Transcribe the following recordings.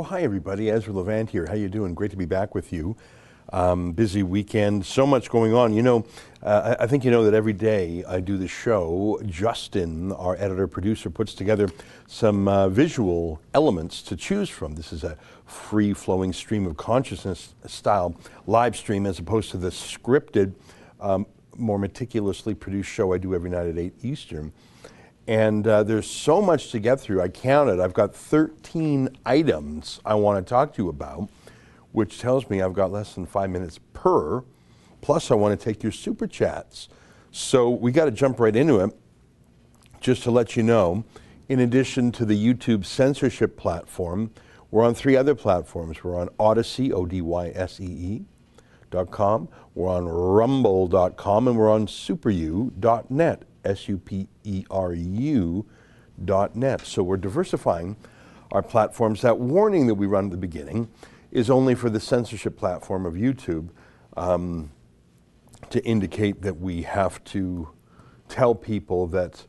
Oh, hi everybody. Ezra Levant here. How you doing? Great to be back with you. Um, busy weekend, so much going on. You know, uh, I think you know that every day I do the show, Justin, our editor producer, puts together some uh, visual elements to choose from. This is a free flowing stream of consciousness style live stream as opposed to the scripted, um, more meticulously produced show I do every night at 8 Eastern. And uh, there's so much to get through. I counted. I've got 13 items I want to talk to you about, which tells me I've got less than five minutes per. Plus, I want to take your super chats. So we got to jump right into it. Just to let you know, in addition to the YouTube censorship platform, we're on three other platforms. We're on Odysee, O D Y S E E. Dot com. We're on rumble.com and we're on superu.net, S U P E R U dot net. So we're diversifying our platforms. That warning that we run at the beginning is only for the censorship platform of YouTube um, to indicate that we have to tell people that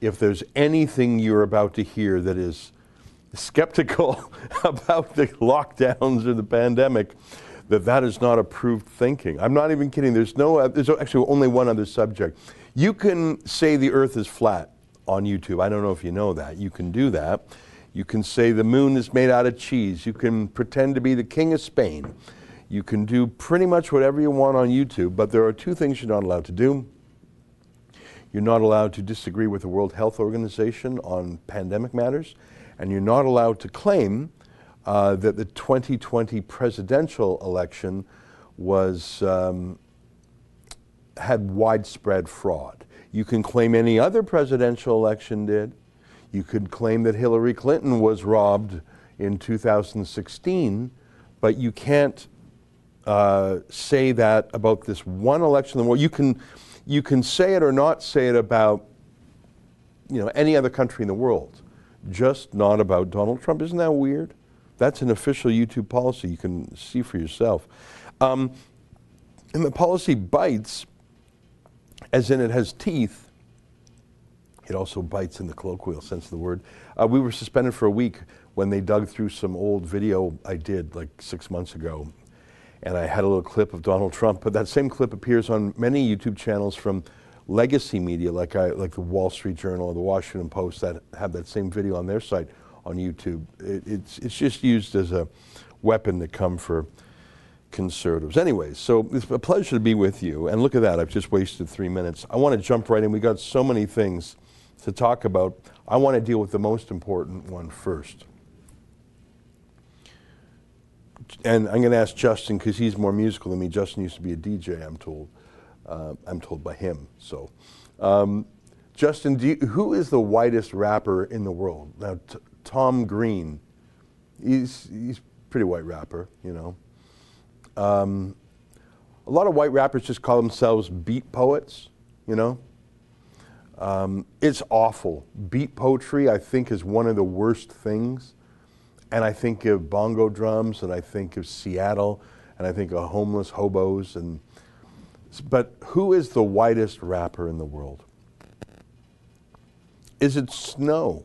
if there's anything you're about to hear that is skeptical about the lockdowns or the pandemic, that that is not approved thinking. I'm not even kidding. There's no. uh, There's actually only one other subject. You can say the Earth is flat on YouTube. I don't know if you know that. You can do that. You can say the moon is made out of cheese. You can pretend to be the king of Spain. You can do pretty much whatever you want on YouTube. But there are two things you're not allowed to do. You're not allowed to disagree with the World Health Organization on pandemic matters, and you're not allowed to claim uh, that the 2020 presidential election was um, had widespread fraud. You can claim any other presidential election did. You could claim that Hillary Clinton was robbed in 2016, but you can't uh, say that about this one election in the world. You can, you can say it or not say it about you know, any other country in the world, just not about Donald Trump. Isn't that weird? That's an official YouTube policy. You can see for yourself. Um, and the policy bites, as in it has teeth. It also bites in the colloquial sense of the word. Uh, we were suspended for a week when they dug through some old video I did like six months ago. And I had a little clip of Donald Trump, but that same clip appears on many YouTube channels from legacy media like, I, like the Wall Street Journal or the Washington Post that have that same video on their site on YouTube. It, it's, it's just used as a weapon to come for conservatives. Anyway, so it's a pleasure to be with you. And look at that, I've just wasted three minutes. I want to jump right in. We got so many things to talk about. I want to deal with the most important one first. And I'm going to ask Justin because he's more musical than me. Justin used to be a DJ, I'm told. Uh, I'm told by him. So, um, Justin, you, who is the whitest rapper in the world? Now, Tom Green, he's he's pretty white rapper, you know. Um, a lot of white rappers just call themselves beat poets, you know. Um, it's awful. Beat poetry, I think, is one of the worst things. And I think of bongo drums, and I think of Seattle, and I think of homeless hobos. And but who is the whitest rapper in the world? Is it Snow?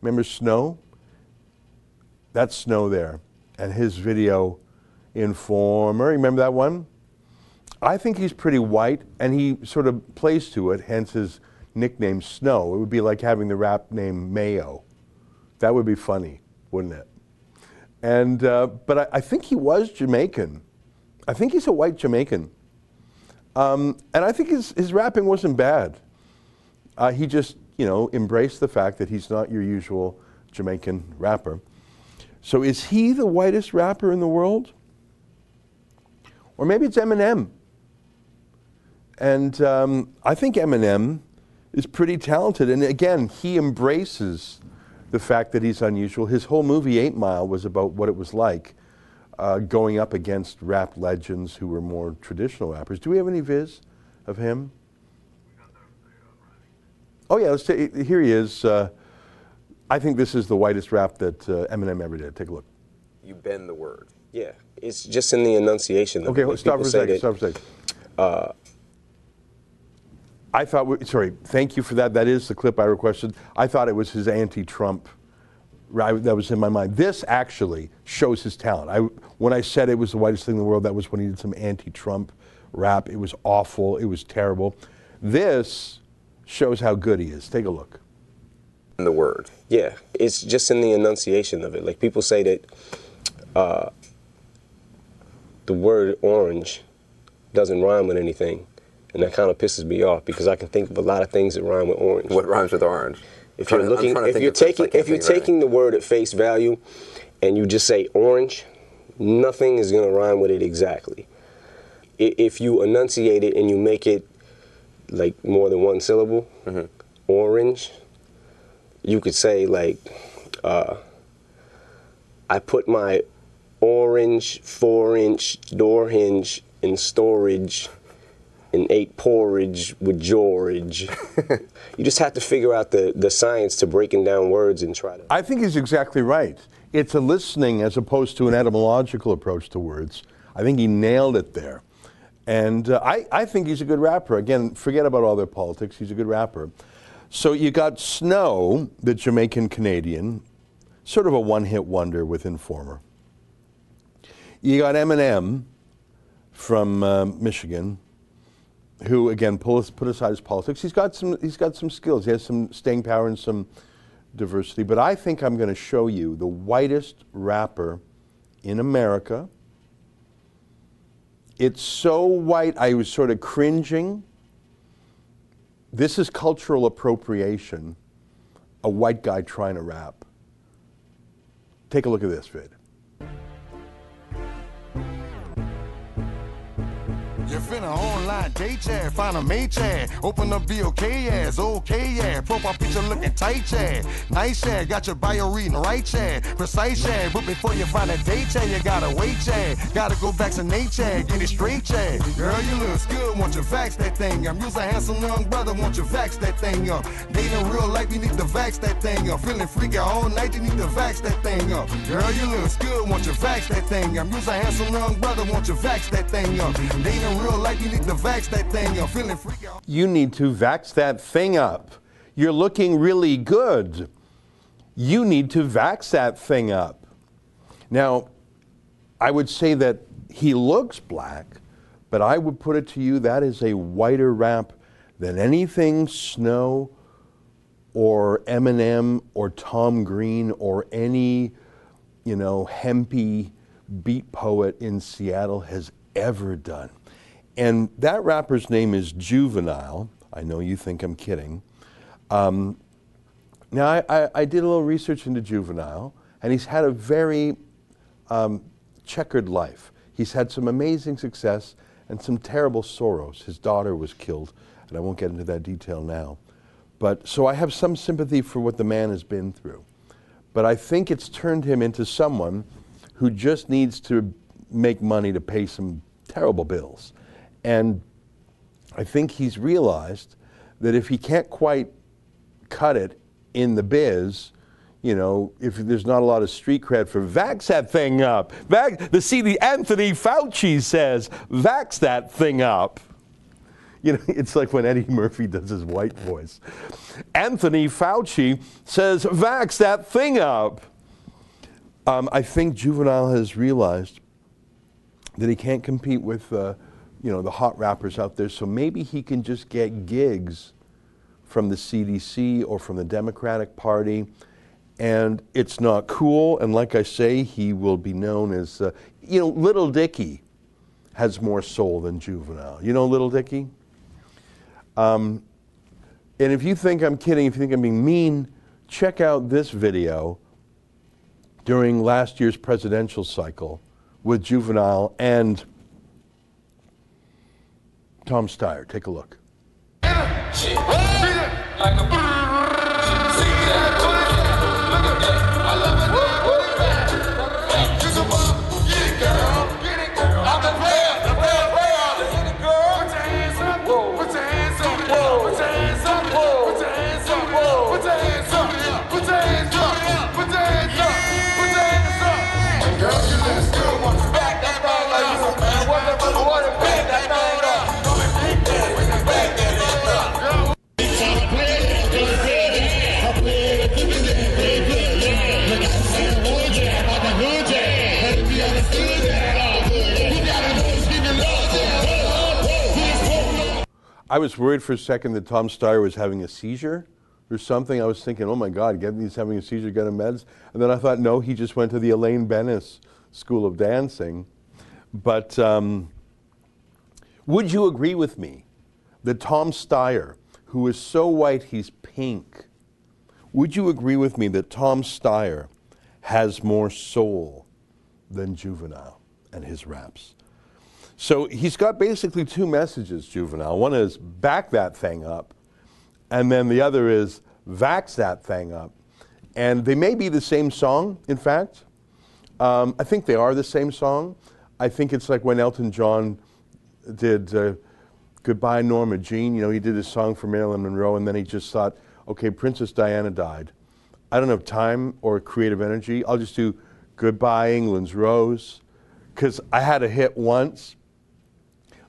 Remember Snow? That's Snow there. And his video, Informer, remember that one? I think he's pretty white, and he sort of plays to it, hence his nickname Snow. It would be like having the rap name Mayo. That would be funny, wouldn't it? And, uh, but I, I think he was Jamaican. I think he's a white Jamaican. Um, and I think his, his rapping wasn't bad. Uh, he just, you know, embraced the fact that he's not your usual Jamaican rapper. So is he the whitest rapper in the world? Or maybe it's Eminem. And um, I think Eminem is pretty talented. And again, he embraces the fact that he's unusual. His whole movie, Eight Mile, was about what it was like uh, going up against rap legends who were more traditional rappers. Do we have any viz of him? Oh yeah, let's ta- here he is. Uh, I think this is the whitest rap that uh, Eminem ever did. Take a look. You bend the word. Yeah, it's just in the enunciation. Okay, stop for a second. Stop for a second. I thought, we, sorry, thank you for that. That is the clip I requested. I thought it was his anti-Trump right, that was in my mind. This actually shows his talent. I, when I said it was the whitest thing in the world, that was when he did some anti-Trump rap. It was awful. It was terrible. This shows how good he is. Take a look. In the word, yeah, it's just in the enunciation of it. Like people say that uh, the word orange doesn't rhyme with anything, and that kind of pisses me off because I can think of a lot of things that rhyme with orange. What rhymes with orange? If you're looking, if you're taking, if you're taking the word at face value, and you just say orange, nothing is going to rhyme with it exactly. If you enunciate it and you make it like more than one syllable, mm-hmm. orange, you could say like, uh, I put my orange four inch door hinge in storage and ate porridge with George. you just have to figure out the, the science to breaking down words and try to. I think he's exactly right. It's a listening as opposed to an etymological approach to words. I think he nailed it there. And uh, I, I think he's a good rapper. Again, forget about all their politics. He's a good rapper. So you got Snow, the Jamaican Canadian, sort of a one hit wonder with Informer. You got Eminem from uh, Michigan, who again pull, put aside his politics. He's got some. He's got some skills. He has some staying power and some diversity. But I think I'm going to show you the whitest rapper in America. It's so white, I was sort of cringing. This is cultural appropriation. A white guy trying to rap. Take a look at this vid. You finna online date chat, find a mate chat, open up BOK ass, okay yeah, profile picture looking tight chat, nice chat, got your bio reading right chat, precise chat, but before you find a date chat, you gotta wait chat, gotta go vaccinate chat, get it straight chat. Girl, you look good, want you vax that thing up. You's a handsome young brother, want you vax that thing up. Dating real life, you need to vax that thing up. Feeling freaky all night, you need to vax that thing up. Girl, you look good, want you vax that thing up. You's a handsome young brother, want you vax that thing up. Dating real life, you need to vax that thing up. Feeling freaky. You need to vax that thing up. You're looking really good. You need to vax that thing up. Now, I would say that he looks black, but I would put it to you that is a whiter rap than anything Snow or Eminem or Tom Green or any, you know, hempy beat poet in Seattle has ever done. And that rapper's name is Juvenile. I know you think I'm kidding. Um, now, I, I, I, did a little research into Juvenile, and he's had a very um, checkered life. He's had some amazing success and some terrible sorrows. His daughter was killed, and I won't get into that detail now. But so I have some sympathy for what the man has been through. But I think it's turned him into someone who just needs to make money to pay some terrible bills. And I think he's realized that if he can't quite cut it in the biz, you know, if there's not a lot of street cred for vax that thing up. Vax, the CD Anthony Fauci says, vax that thing up. You know, it's like when Eddie Murphy does his white voice. Anthony Fauci says, vax that thing up. Um, I think Juvenile has realized that he can't compete with uh, you know, the hot rappers out there. So maybe he can just get gigs from the CDC or from the Democratic Party. And it's not cool. And like I say, he will be known as, uh, you know, Little Dicky has more soul than Juvenile. You know Little Dicky? Um, and if you think I'm kidding, if you think I'm being mean, check out this video during last year's presidential cycle with Juvenile and Tom Steyer. Take a look. I was worried for a second that Tom Steyer was having a seizure or something. I was thinking, oh my God, he's having a seizure, get him meds. And then I thought, no, he just went to the Elaine Benes School of Dancing. But um, would you agree with me that Tom Steyer, who is so white he's pink, would you agree with me that Tom Steyer has more soul than Juvenile and his raps? So he's got basically two messages, Juvenile. One is back that thing up, and then the other is vax that thing up. And they may be the same song, in fact. Um, I think they are the same song. I think it's like when Elton John did uh, Goodbye Norma Jean. You know, he did a song for Marilyn Monroe, and then he just thought, okay, Princess Diana died. I don't have time or creative energy. I'll just do Goodbye England's Rose, because I had a hit once,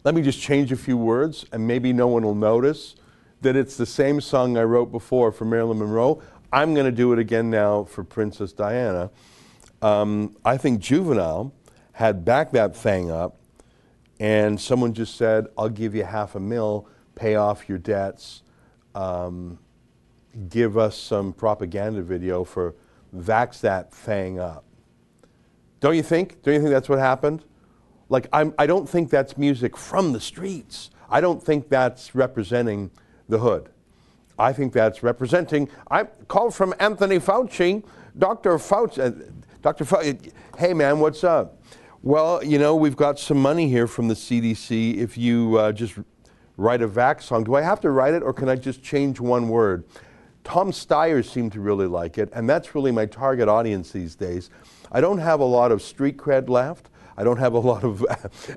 let me just change a few words and maybe no one will notice that it's the same song I wrote before for Marilyn Monroe. I'm going to do it again now for Princess Diana. Um, I think Juvenile had backed that thing up and someone just said, I'll give you half a mil, pay off your debts, um, give us some propaganda video for vax that thing up. Don't you think? Don't you think that's what happened? Like I'm, I don't think that's music from the streets. I don't think that's representing the hood. I think that's representing. I called from Anthony Fauci, Dr. Fauci. Uh, Dr. Fauci, hey man, what's up? Well, you know, we've got some money here from the CDC. If you uh, just write a vax song, do I have to write it or can I just change one word? Tom Steyer seemed to really like it, and that's really my target audience these days. I don't have a lot of street cred left. I don't have a lot of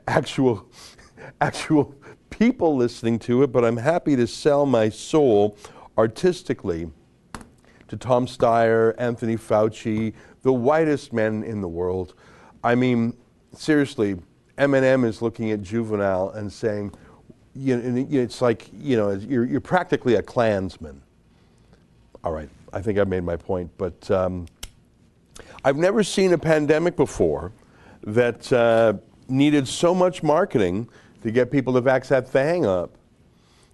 actual, actual people listening to it, but I'm happy to sell my soul artistically to Tom Steyer, Anthony Fauci, the whitest men in the world. I mean, seriously, Eminem is looking at Juvenile and saying, you know, it's like, you know, you're, you're practically a Klansman. All right, I think I've made my point, but um, I've never seen a pandemic before that uh, needed so much marketing to get people to vax that thing up.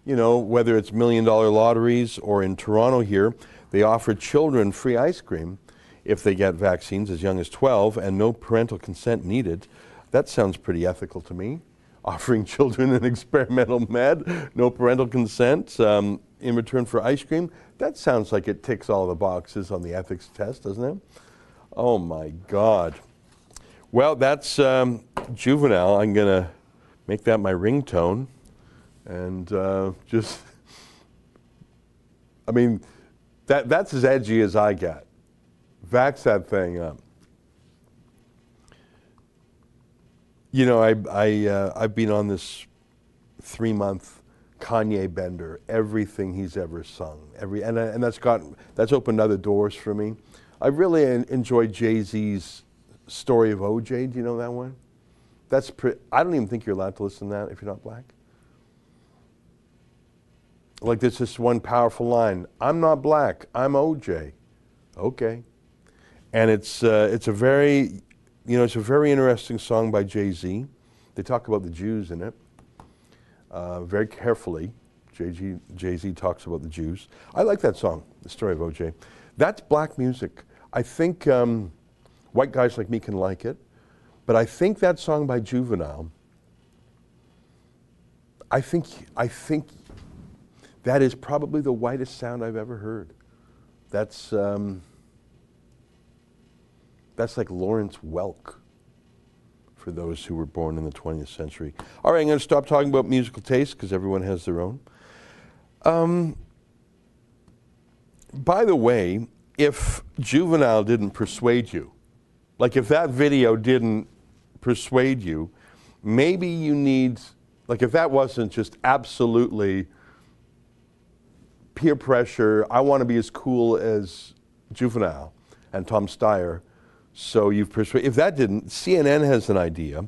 You know, whether it's million dollar lotteries or in Toronto here, they offer children free ice cream if they get vaccines as young as 12 and no parental consent needed. That sounds pretty ethical to me. Offering children an experimental med, no parental consent um, in return for ice cream. That sounds like it ticks all the boxes on the ethics test, doesn't it? Oh my God. Well, that's um, juvenile. I'm going to make that my ringtone and uh, just, I mean, that, that's as edgy as I get. Vax that thing up. You know, I, I, uh, I've been on this three month Kanye bender, everything he's ever sung, every, and, and that's, got, that's opened other doors for me. I really enjoyed Jay Z's story of OJ. Do you know that one? That's pre- I don't even think you're allowed to listen to that if you're not black. Like there's this one powerful line: "I'm not black. I'm OJ." Okay, and it's uh, it's a very, you know, it's a very interesting song by Jay Z. They talk about the Jews in it uh, very carefully. Jay Z talks about the Jews. I like that song, the story of OJ. That's black music. I think. Um, White guys like me can like it. But I think that song by Juvenile, I think, I think that is probably the whitest sound I've ever heard. That's, um, that's like Lawrence Welk for those who were born in the 20th century. All right, I'm going to stop talking about musical taste because everyone has their own. Um, by the way, if Juvenile didn't persuade you, like if that video didn't persuade you, maybe you need, like if that wasn't just absolutely peer pressure, I want to be as cool as Juvenile and Tom Steyer. So you've persuaded, if that didn't, CNN has an idea.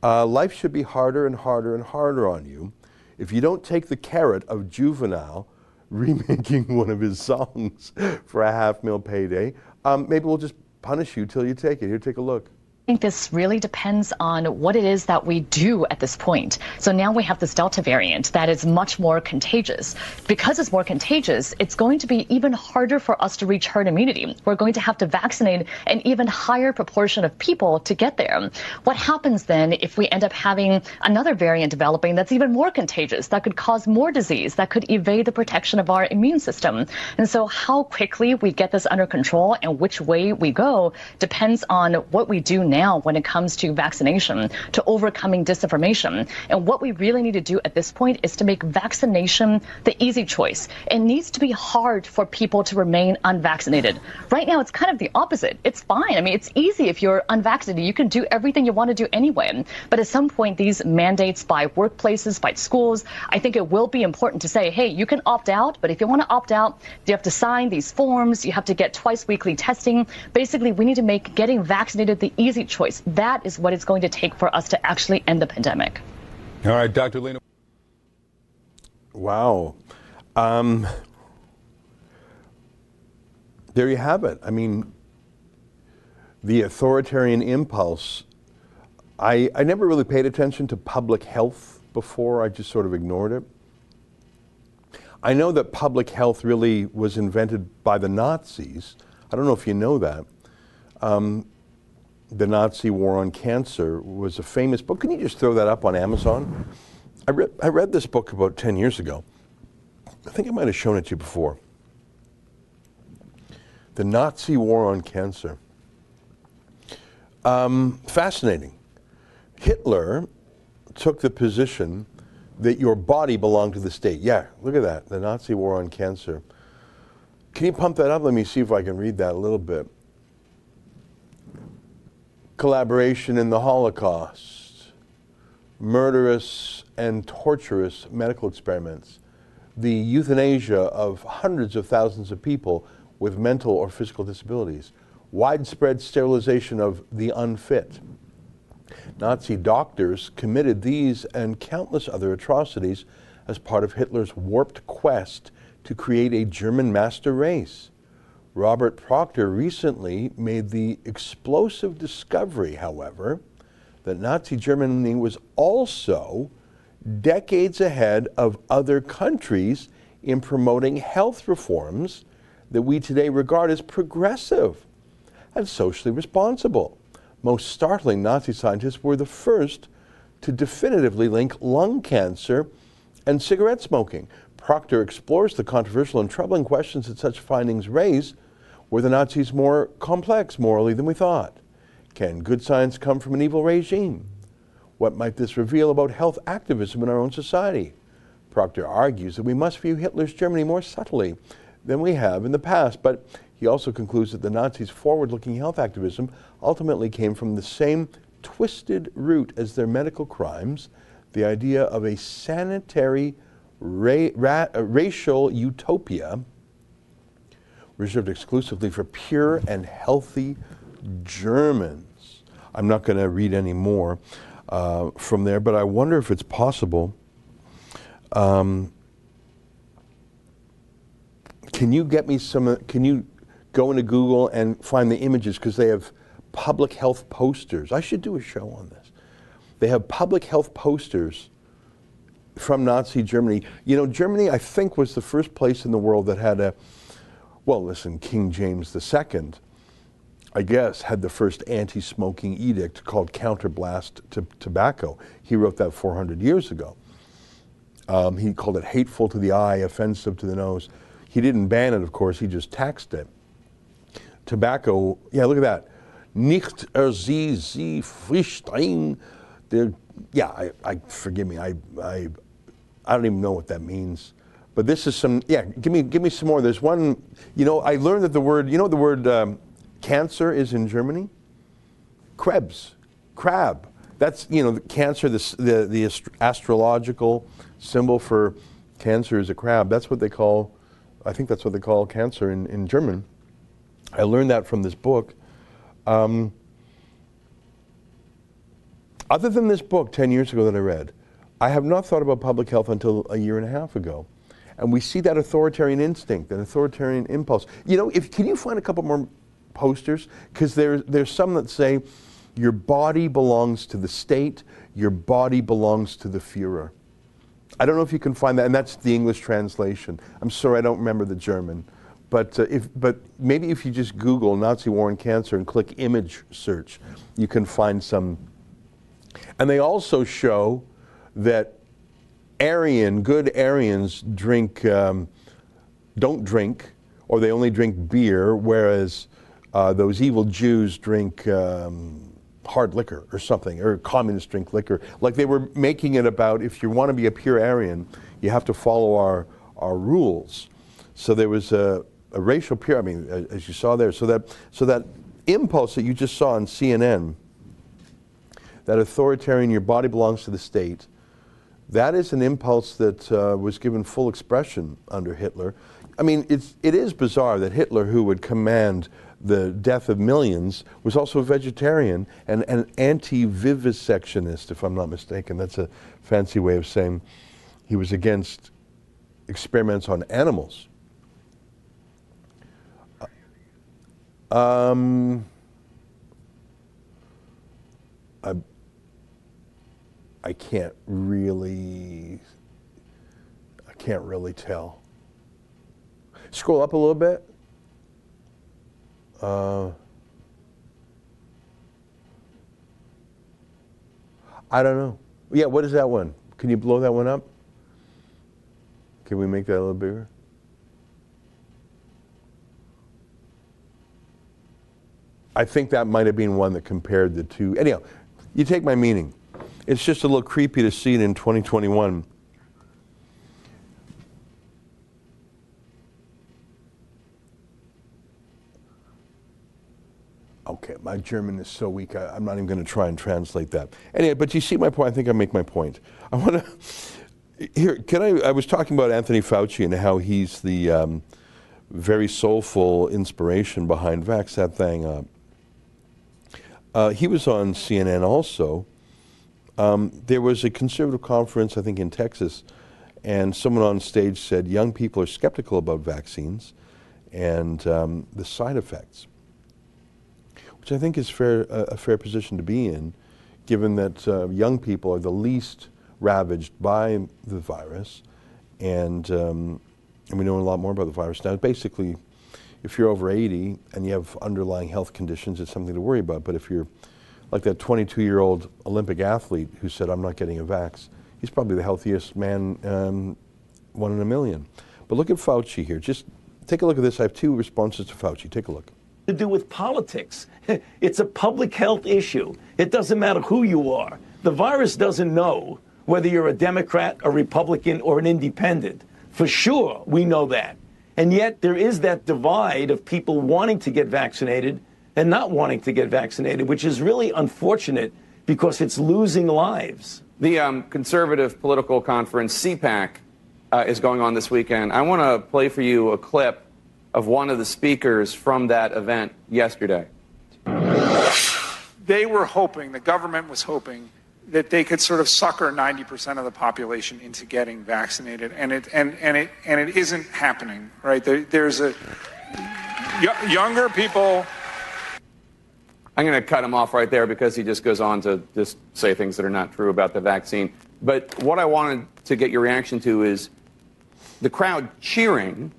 Uh, life should be harder and harder and harder on you if you don't take the carrot of Juvenile remaking one of his songs for a half mil payday. Um, maybe we'll just punish you till you take it. Here, take a look. Think this really depends on what it is that we do at this point. So now we have this Delta variant that is much more contagious. Because it's more contagious, it's going to be even harder for us to reach herd immunity. We're going to have to vaccinate an even higher proportion of people to get there. What happens then if we end up having another variant developing that's even more contagious, that could cause more disease, that could evade the protection of our immune system? And so how quickly we get this under control and which way we go depends on what we do now now when it comes to vaccination, to overcoming disinformation. And what we really need to do at this point is to make vaccination the easy choice. It needs to be hard for people to remain unvaccinated. Right now, it's kind of the opposite. It's fine. I mean, it's easy if you're unvaccinated. You can do everything you want to do anyway. But at some point, these mandates by workplaces, by schools, I think it will be important to say, hey, you can opt out, but if you want to opt out, you have to sign these forms. You have to get twice weekly testing. Basically, we need to make getting vaccinated the easy choice. That is what it's going to take for us to actually end the pandemic. All right, Dr. Leana. Wow. Um, there you have it. I mean, the authoritarian impulse. I, I never really paid attention to public health before, I just sort of ignored it. I know that public health really was invented by the Nazis. I don't know if you know that. Um, the Nazi War on Cancer was a famous book. Can you just throw that up on Amazon? I, re- I read this book about 10 years ago. I think I might have shown it to you before. The Nazi War on Cancer. Um, fascinating. Hitler took the position that your body belonged to the state. Yeah, look at that. The Nazi War on Cancer. Can you pump that up? Let me see if I can read that a little bit collaboration in the Holocaust, murderous and torturous medical experiments, the euthanasia of hundreds of thousands of people with mental or physical disabilities, widespread sterilization of the unfit. Nazi doctors committed these and countless other atrocities as part of Hitler's warped quest to create a German master race. Robert Proctor recently made the explosive discovery, however, that Nazi Germany was also decades ahead of other countries in promoting health reforms that we today regard as progressive and socially responsible. Most startling, Nazi scientists were the first to definitively link lung cancer and cigarette smoking. Proctor explores the controversial and troubling questions that such findings raise were the Nazis more complex morally than we thought? Can good science come from an evil regime? What might this reveal about health activism in our own society? Proctor argues that we must view Hitler's Germany more subtly than we have in the past, but he also concludes that the Nazis' forward looking health activism ultimately came from the same twisted root as their medical crimes the idea of a sanitary ra- ra- racial utopia reserved exclusively for pure and healthy Germans. I'm not going to read any more uh, from there, but I wonder if it's possible. Um, can you get me some? Can you go into Google and find the images because they have public health posters? I should do a show on this. They have public health posters from Nazi Germany. You know, Germany, I think, was the first place in the world that had a well, listen, King James II, I guess, had the first anti smoking edict called Counterblast to Tobacco. He wrote that 400 years ago. Um, he called it hateful to the eye, offensive to the nose. He didn't ban it, of course, he just taxed it. Tobacco, yeah, look at that. Nicht er sie, sie frischstein. Yeah, I, I, forgive me, I, I, I don't even know what that means. But this is some, yeah, give me, give me some more. There's one, you know, I learned that the word, you know the word um, cancer is in Germany? Krebs, crab. That's, you know, the cancer, the, the, the astrological symbol for cancer is a crab. That's what they call, I think that's what they call cancer in, in German. I learned that from this book. Um, other than this book 10 years ago that I read, I have not thought about public health until a year and a half ago. And we see that authoritarian instinct, that authoritarian impulse. You know, if can you find a couple more posters? Because there's there's some that say, Your body belongs to the state, your body belongs to the Fuhrer. I don't know if you can find that, and that's the English translation. I'm sorry, I don't remember the German. But, uh, if, but maybe if you just Google Nazi war and cancer and click image search, you can find some. And they also show that Aryan, good Aryans drink, um, don't drink, or they only drink beer, whereas uh, those evil Jews drink um, hard liquor or something, or communists drink liquor. Like they were making it about if you want to be a pure Aryan, you have to follow our, our rules. So there was a, a racial pure, I mean, as you saw there. So that, so that impulse that you just saw on CNN, that authoritarian, your body belongs to the state, that is an impulse that uh, was given full expression under Hitler. I mean, it's, it is bizarre that Hitler, who would command the death of millions, was also a vegetarian and an anti vivisectionist, if I'm not mistaken. That's a fancy way of saying he was against experiments on animals. Um, I, I can't really, I can't really tell. Scroll up a little bit. Uh, I don't know. Yeah, what is that one? Can you blow that one up? Can we make that a little bigger? I think that might have been one that compared the two. Anyhow, you take my meaning. It's just a little creepy to see it in 2021 Okay, my German is so weak, I, am not even going to try and translate that. Anyway, but you see my point. I think I make my point. I want to. Here, can I? I was talking about Anthony Fauci and how he's the um, very soulful inspiration behind Vax That Thing Up. Uh, he was on CNN also. Um, there was a conservative conference, I think, in Texas, and someone on stage said young people are skeptical about vaccines and um, the side effects which I think is fair, uh, a fair position to be in, given that uh, young people are the least ravaged by the virus, and, um, and we know a lot more about the virus now. Basically, if you're over 80 and you have underlying health conditions, it's something to worry about. But if you're like that 22 year old Olympic athlete who said, I'm not getting a vax, he's probably the healthiest man, um, one in a million. But look at Fauci here. Just take a look at this. I have two responses to Fauci. Take a look to do with politics. It's a public health issue. It doesn't matter who you are. The virus doesn't know whether you're a Democrat, a Republican, or an independent. For sure, we know that. And yet, there is that divide of people wanting to get vaccinated and not wanting to get vaccinated, which is really unfortunate because it's losing lives. The um, conservative political conference, CPAC, uh, is going on this weekend. I want to play for you a clip of one of the speakers from that event yesterday. They were hoping, the government was hoping, that they could sort of sucker 90% of the population into getting vaccinated, and it and and it and it isn't happening, right? There, there's a y- younger people. I'm going to cut him off right there because he just goes on to just say things that are not true about the vaccine. But what I wanted to get your reaction to is the crowd cheering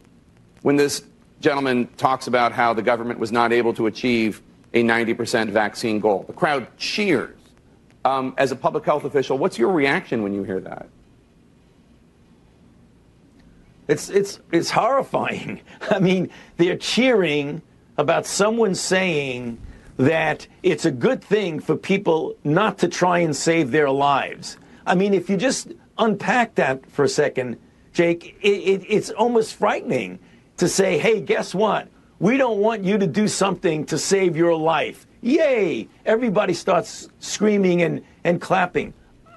when this gentleman talks about how the government was not able to achieve a 90% vaccine goal. The crowd cheers. Um, as a public health official, what's your reaction when you hear that? It's, it's, it's horrifying. I mean, they're cheering about someone saying that it's a good thing for people not to try and save their lives. I mean, if you just unpack that for a second, Jake, it, it, it's almost frightening to say, hey, guess what? We don't want you to do something to save your life. Yay! Everybody starts screaming and, and clapping.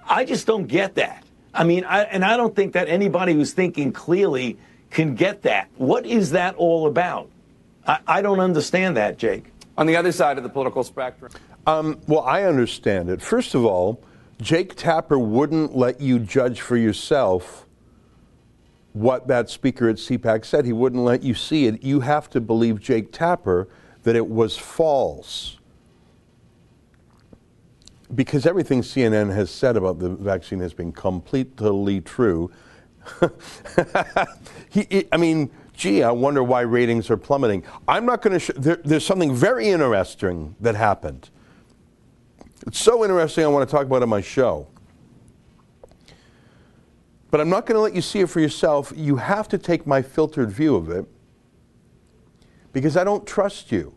I just don't get that. I mean, I, and I don't think that anybody who's thinking clearly can get that. What is that all about? I, I don't understand that, Jake. On the other side of the political spectrum. Um, well, I understand it. First of all, Jake Tapper wouldn't let you judge for yourself what that speaker at CPAC said. He wouldn't let you see it. You have to believe Jake Tapper that it was false. because everything CNN has said about the vaccine has been completely true. he, I mean, gee, I wonder why ratings are plummeting. I'm not going to. Sh- there, there's something very interesting that happened. It's so interesting. I want to talk about it on my show. But I'm not going to let you see it for yourself. You have to take my filtered view of it because I don't trust you.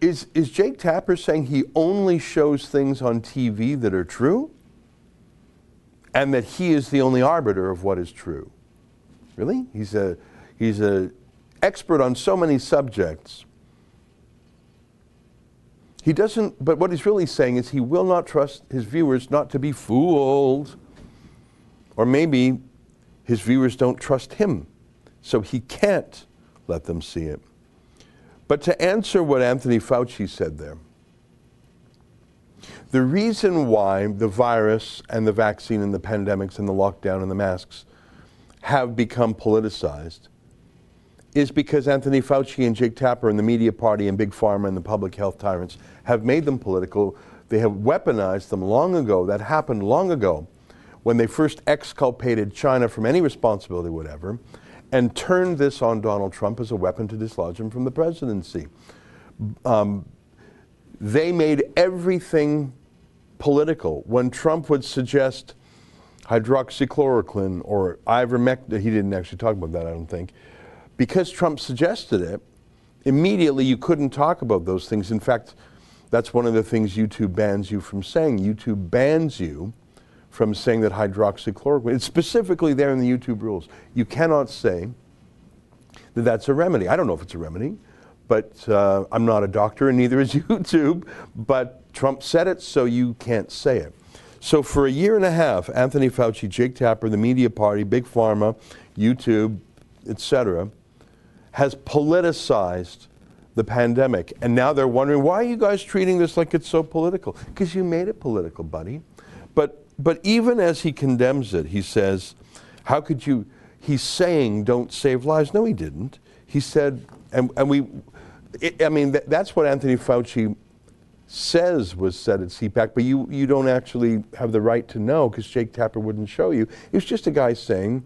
Is, is Jake Tapper saying he only shows things on TV that are true? And that he is the only arbiter of what is true? Really? He's a he's a expert on so many subjects. He doesn't but what he's really saying is he will not trust his viewers not to be fooled. Or maybe his viewers don't trust him. So he can't let them see it. But to answer what Anthony Fauci said there, the reason why the virus and the vaccine and the pandemics and the lockdown and the masks have become politicized is because Anthony Fauci and Jake Tapper and the media party and Big Pharma and the public health tyrants have made them political. They have weaponized them long ago. That happened long ago when they first exculpated China from any responsibility, whatever and turned this on Donald Trump as a weapon to dislodge him from the presidency. Um, they made everything political. When Trump would suggest hydroxychloroquine or ivermectin, he didn't actually talk about that, I don't think. Because Trump suggested it, immediately you couldn't talk about those things. In fact, that's one of the things YouTube bans you from saying. YouTube bans you from saying that hydroxychloroquine, it's specifically there in the YouTube rules. You cannot say that that's a remedy. I don't know if it's a remedy, but uh, I'm not a doctor and neither is YouTube, but Trump said it, so you can't say it. So for a year and a half, Anthony Fauci, Jake Tapper, the media party, Big Pharma, YouTube, etc., has politicized the pandemic. And now they're wondering, why are you guys treating this like it's so political? Because you made it political, buddy. But but even as he condemns it, he says, How could you? He's saying, Don't save lives. No, he didn't. He said, and, and we, it, I mean, th- that's what Anthony Fauci says was said at CPAC, but you, you don't actually have the right to know because Jake Tapper wouldn't show you. It was just a guy saying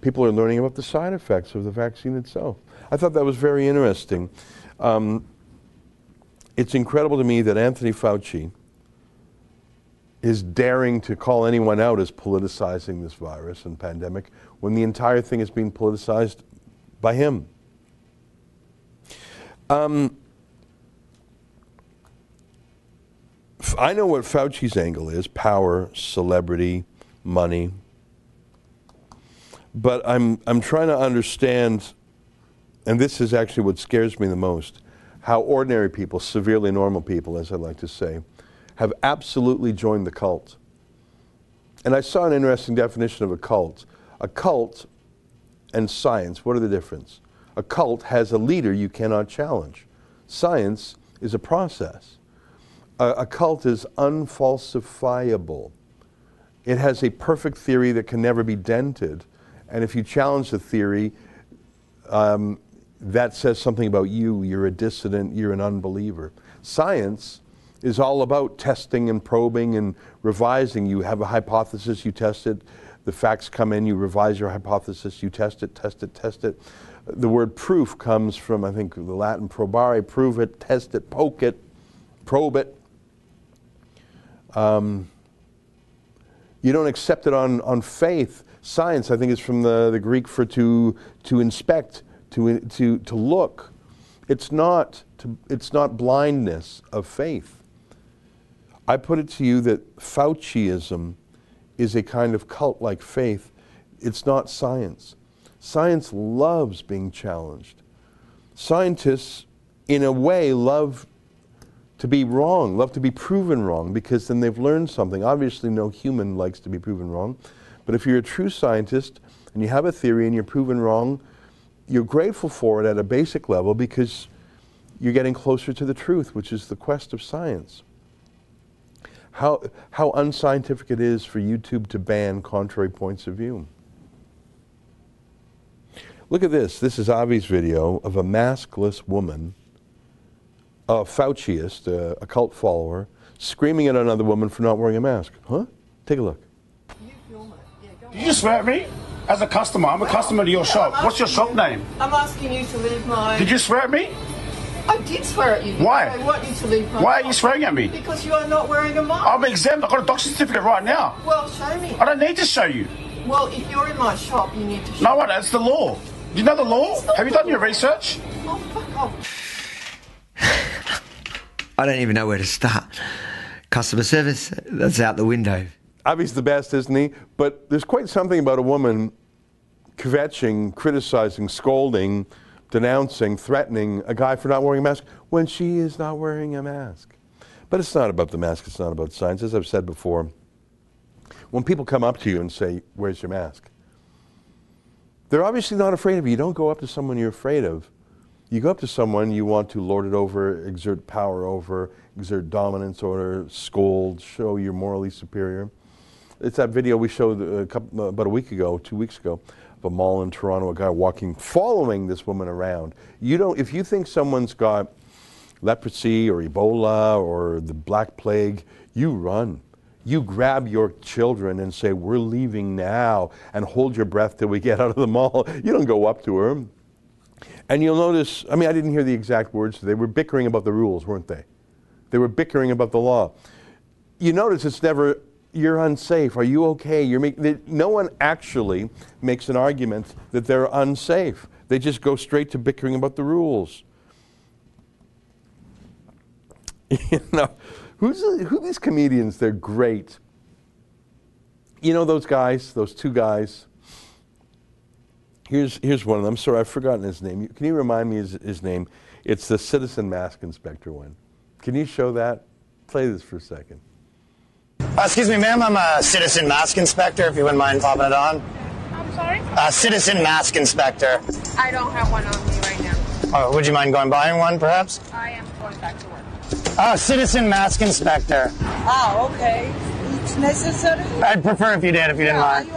people are learning about the side effects of the vaccine itself. I thought that was very interesting. Um, it's incredible to me that Anthony Fauci, is daring to call anyone out as politicizing this virus and pandemic when the entire thing is being politicized by him. Um, I know what Fauci's angle is power, celebrity, money. But I'm, I'm trying to understand, and this is actually what scares me the most, how ordinary people, severely normal people, as I like to say, have absolutely joined the cult. And I saw an interesting definition of a cult. A cult and science, what are the difference? A cult has a leader you cannot challenge. Science is a process. A, a cult is unfalsifiable. It has a perfect theory that can never be dented. And if you challenge the theory, um, that says something about you. You're a dissident, you're an unbeliever. Science is all about testing and probing and revising. You have a hypothesis, you test it, the facts come in, you revise your hypothesis, you test it, test it, test it. The word proof comes from, I think, the Latin probare, prove it, test it, poke it, probe it. Um, you don't accept it on, on faith. Science, I think, is from the, the Greek for to, to inspect, to, to, to look. It's not, to, it's not blindness of faith. I put it to you that Fauciism is a kind of cult like faith. It's not science. Science loves being challenged. Scientists, in a way, love to be wrong, love to be proven wrong, because then they've learned something. Obviously, no human likes to be proven wrong. But if you're a true scientist and you have a theory and you're proven wrong, you're grateful for it at a basic level because you're getting closer to the truth, which is the quest of science how, how unscientific it is for YouTube to ban contrary points of view. Look at this. This is Avi's video of a maskless woman, a Fauciist, a, a cult follower, screaming at another woman for not wearing a mask. Huh? Take a look. Did you swear at me? As a customer, I'm a customer to your shop. What's your shop name? I'm asking you to leave my. Did you swear at me? I did swear at you. Why? I want you to leave my. Why are you swearing at me? Because you are not wearing a mask. I'm exempt. I've got a doctor's certificate right now. Well, show me. I don't need to show you. Well, if you're in my shop, you need to show No, what? That's the law. Do you know the law? Have you done your research? Oh, fuck off. I don't even know where to start. Customer service, that's out the window. Abby's the best, isn't he? But there's quite something about a woman kvetching, criticizing, scolding, denouncing, threatening a guy for not wearing a mask when she is not wearing a mask. But it's not about the mask, it's not about science. As I've said before, when people come up to you and say, Where's your mask? They're obviously not afraid of you. You don't go up to someone you're afraid of. You go up to someone you want to lord it over, exert power over, exert dominance over, scold, show you're morally superior. It's that video we showed a couple, about a week ago, two weeks ago, of a mall in Toronto, a guy walking, following this woman around. You don't, if you think someone's got leprosy or Ebola or the Black Plague, you run. You grab your children and say, We're leaving now, and hold your breath till we get out of the mall. You don't go up to her. And you'll notice, I mean, I didn't hear the exact words. They were bickering about the rules, weren't they? They were bickering about the law. You notice it's never, you're unsafe. Are you okay? You're make, they, no one actually makes an argument that they're unsafe. They just go straight to bickering about the rules. you know, who's who these comedians? They're great. You know those guys, those two guys. Here's here's one of them. Sorry, I've forgotten his name. Can you remind me his, his name? It's the Citizen Mask Inspector one. Can you show that? Play this for a second. Uh, excuse me, ma'am. I'm a citizen mask inspector. If you wouldn't mind popping it on. I'm sorry? Uh, citizen mask inspector. I don't have one on me right now. Oh, would you mind going buying one, perhaps? I am going back to work. Uh, citizen mask inspector. Oh, okay. It's necessary. I'd prefer if you did, if you didn't mind.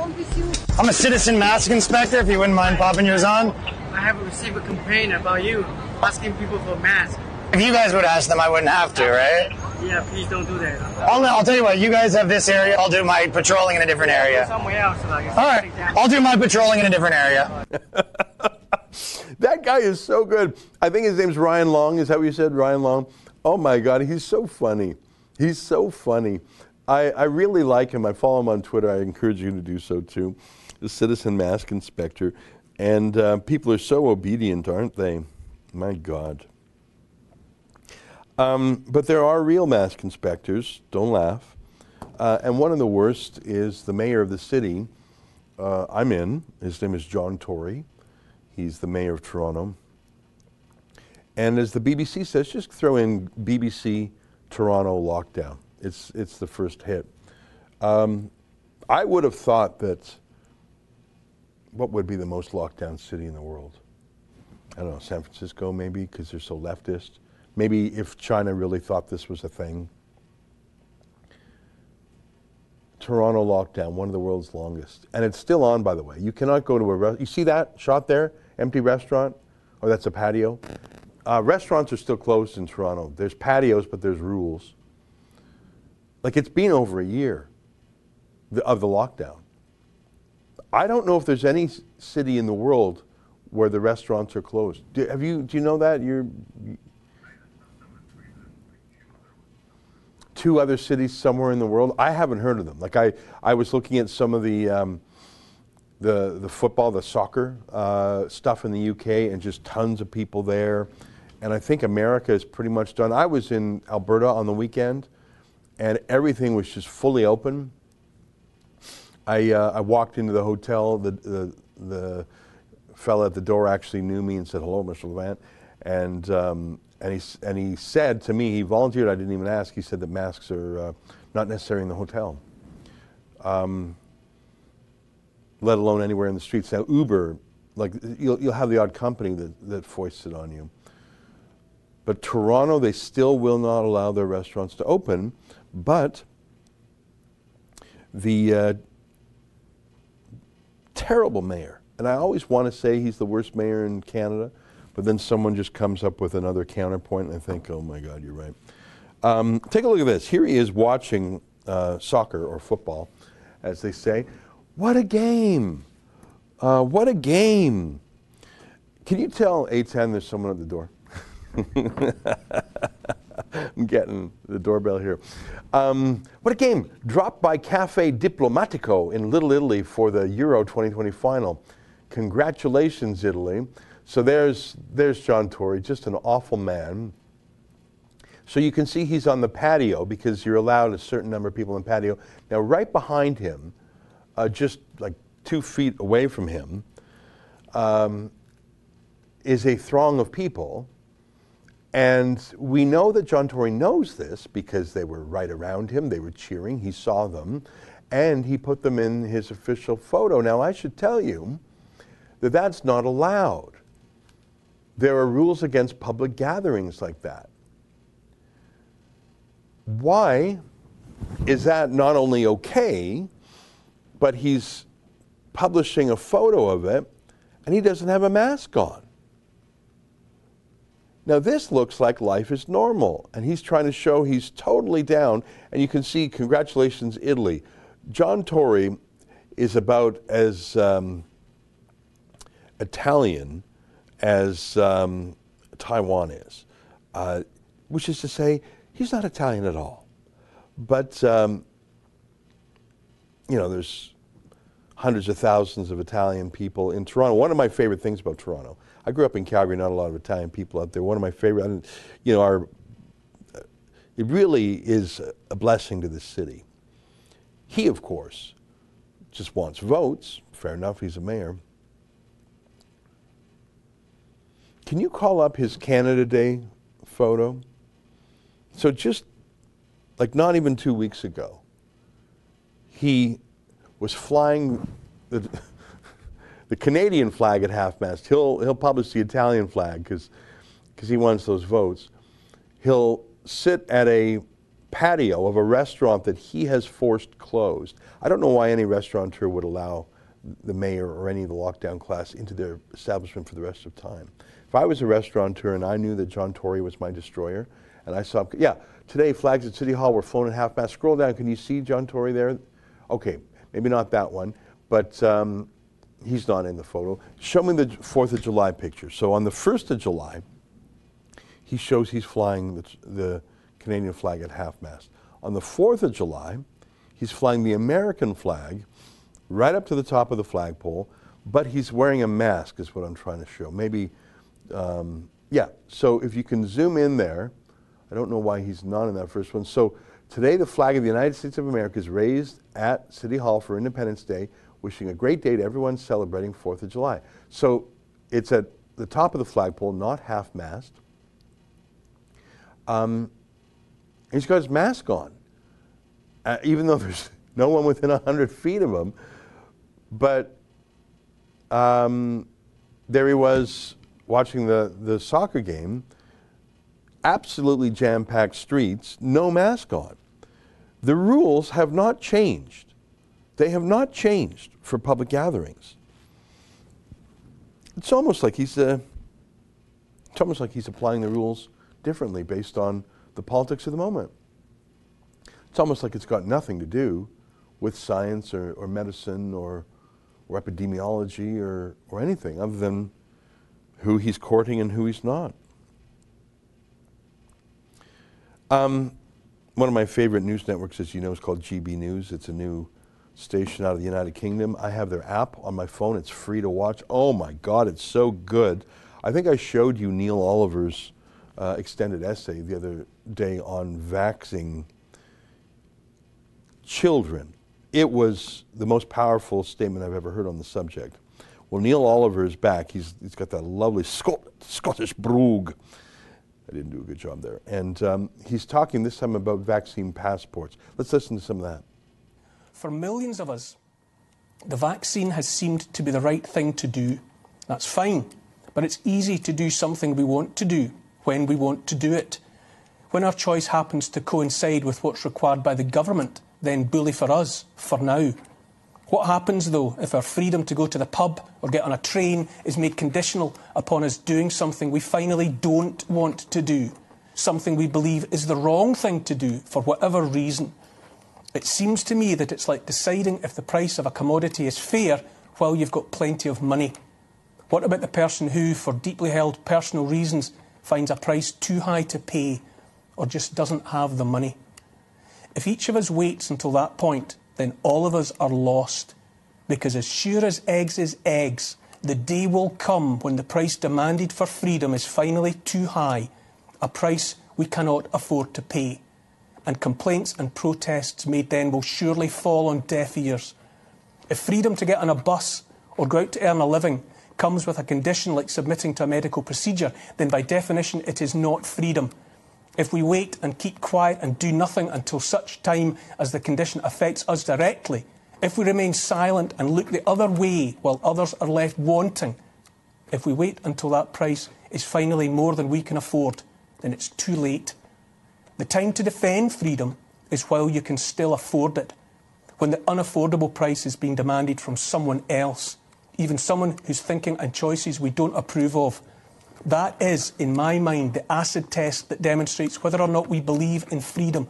I'm a citizen mask inspector. If you wouldn't mind popping yours on. I have received a complaint about you asking people for masks. If you guys would ask them, I wouldn't have to, right? Yeah, please don't do that. I'll, I'll tell you what. You guys have this area. I'll do my patrolling in a different area. Somewhere else. Like, All right. I'll do my patrolling in a different area. That guy is so good. I think his name's Ryan Long. Is that what you said, Ryan Long? Oh my God, he's so funny. He's so funny. I, I really like him. I follow him on Twitter. I encourage you to do so too. The Citizen Mask Inspector. And uh, people are so obedient, aren't they? My God. Um, but there are real mask inspectors. Don't laugh. Uh, and one of the worst is the mayor of the city uh, I'm in. His name is John Tory. He's the mayor of Toronto. And as the BBC says, just throw in BBC Toronto lockdown. It's, it's the first hit. Um, I would have thought that what would be the most locked down city in the world? I don't know, San Francisco maybe, because they're so leftist. Maybe if China really thought this was a thing. Toronto lockdown, one of the world's longest. And it's still on, by the way. You cannot go to a restaurant. You see that shot there? Empty restaurant? Or that's a patio? Uh, restaurants are still closed in Toronto. There's patios, but there's rules. Like it's been over a year of the lockdown. I don't know if there's any city in the world where the restaurants are closed. Do, have you? Do you know that? You're two other cities somewhere in the world. I haven't heard of them. Like I, I was looking at some of the um, the the football, the soccer uh, stuff in the UK, and just tons of people there. And I think America is pretty much done. I was in Alberta on the weekend, and everything was just fully open. I, uh, I walked into the hotel. The, the, the fella at the door actually knew me and said, hello, Mr. Levant. And, um, and, he, and he said to me, he volunteered, I didn't even ask, he said that masks are uh, not necessary in the hotel, um, let alone anywhere in the streets. Now, Uber, like, you'll, you'll have the odd company that, that foists it on you. But Toronto, they still will not allow their restaurants to open, but the uh, terrible mayor, and I always want to say he's the worst mayor in Canada, but then someone just comes up with another counterpoint, and I think, oh my God, you're right. Um, take a look at this. Here he is watching uh, soccer or football, as they say. What a game! Uh, what a game! Can you tell A10 there's someone at the door? I'm getting the doorbell here. Um, what a game! Dropped by Cafe Diplomatico in Little Italy for the Euro 2020 final. Congratulations, Italy. So there's, there's John Tory, just an awful man. So you can see he's on the patio because you're allowed a certain number of people in the patio. Now, right behind him, uh, just like two feet away from him, um, is a throng of people. And we know that John Tory knows this because they were right around him, they were cheering, he saw them, and he put them in his official photo. Now, I should tell you that that's not allowed. There are rules against public gatherings like that. Why is that not only okay, but he's publishing a photo of it and he doesn't have a mask on? Now, this looks like life is normal, and he's trying to show he's totally down. And you can see, congratulations, Italy. John Tory is about as um, Italian as um, Taiwan is, uh, which is to say, he's not Italian at all. But, um, you know, there's hundreds of thousands of Italian people in Toronto. One of my favorite things about Toronto, I grew up in Calgary, not a lot of Italian people out there. One of my favorite, you know, our, it really is a blessing to the city. He, of course, just wants votes. Fair enough, he's a mayor. Can you call up his Canada Day photo? So just like not even two weeks ago, he was flying the, the Canadian flag at half mast. He'll, he'll publish the Italian flag because he wants those votes. He'll sit at a patio of a restaurant that he has forced closed. I don't know why any restaurateur would allow the mayor or any of the lockdown class into their establishment for the rest of time. If I was a restaurateur and I knew that John Tory was my destroyer, and I saw, yeah, today flags at City Hall were flown at half mast. Scroll down, can you see John Tory there? Okay, maybe not that one, but um, he's not in the photo. Show me the 4th of July picture. So on the 1st of July, he shows he's flying the, the Canadian flag at half mast. On the 4th of July, he's flying the American flag right up to the top of the flagpole, but he's wearing a mask, is what I'm trying to show. Maybe um, yeah, so if you can zoom in there, I don't know why he's not in that first one. So today the flag of the United States of America is raised at City Hall for Independence Day, wishing a great day to everyone celebrating 4th of July. So it's at the top of the flagpole, not half-mast. Um, he's got his mask on, uh, even though there's no one within 100 feet of him. But um, there he was watching the, the soccer game, absolutely jam packed streets, no mask on. The rules have not changed. They have not changed for public gatherings. It's almost like he's uh, it's almost like he's applying the rules differently based on the politics of the moment. It's almost like it's got nothing to do with science or, or medicine or, or epidemiology or, or anything other than who he's courting and who he's not. Um, one of my favorite news networks, as you know, is called GB News. It's a new station out of the United Kingdom. I have their app on my phone. It's free to watch. Oh my God, it's so good. I think I showed you Neil Oliver's uh, extended essay the other day on vaxing children. It was the most powerful statement I've ever heard on the subject. Well, Neil Oliver is back. He's, he's got that lovely Scot- Scottish brogue. I didn't do a good job there. And um, he's talking this time about vaccine passports. Let's listen to some of that. For millions of us, the vaccine has seemed to be the right thing to do. That's fine. But it's easy to do something we want to do when we want to do it. When our choice happens to coincide with what's required by the government, then bully for us, for now. What happens, though, if our freedom to go to the pub or get on a train is made conditional upon us doing something we finally don't want to do? something we believe is the wrong thing to do for whatever reason. It seems to me that it's like deciding if the price of a commodity is fair while you've got plenty of money. What about the person who, for deeply held personal reasons, finds a price too high to pay or just doesn't have the money? If each of us waits until that point, then all of us are lost. Because as sure as eggs is eggs, the day will come when the price demanded for freedom is finally too high, a price we cannot afford to pay. And complaints and protests made then will surely fall on deaf ears. If freedom to get on a bus or go out to earn a living comes with a condition like submitting to a medical procedure, then by definition it is not freedom. If we wait and keep quiet and do nothing until such time as the condition affects us directly, if we remain silent and look the other way while others are left wanting, if we wait until that price is finally more than we can afford, then it's too late. The time to defend freedom is while you can still afford it, when the unaffordable price is being demanded from someone else, even someone whose thinking and choices we don't approve of. That is, in my mind, the acid test that demonstrates whether or not we believe in freedom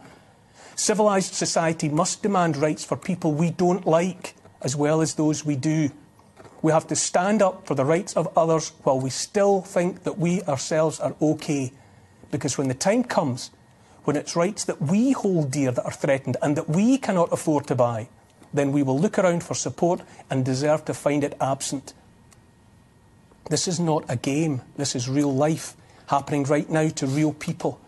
Civilised society must demand rights for people we don't like as well as those we do. We have to stand up for the rights of others while we still think that we ourselves are okay. Because when the time comes, when it's rights that we hold dear that are threatened and that we cannot afford to buy, then we will look around for support and deserve to find it absent. This is not a game, this is real life happening right now to real people.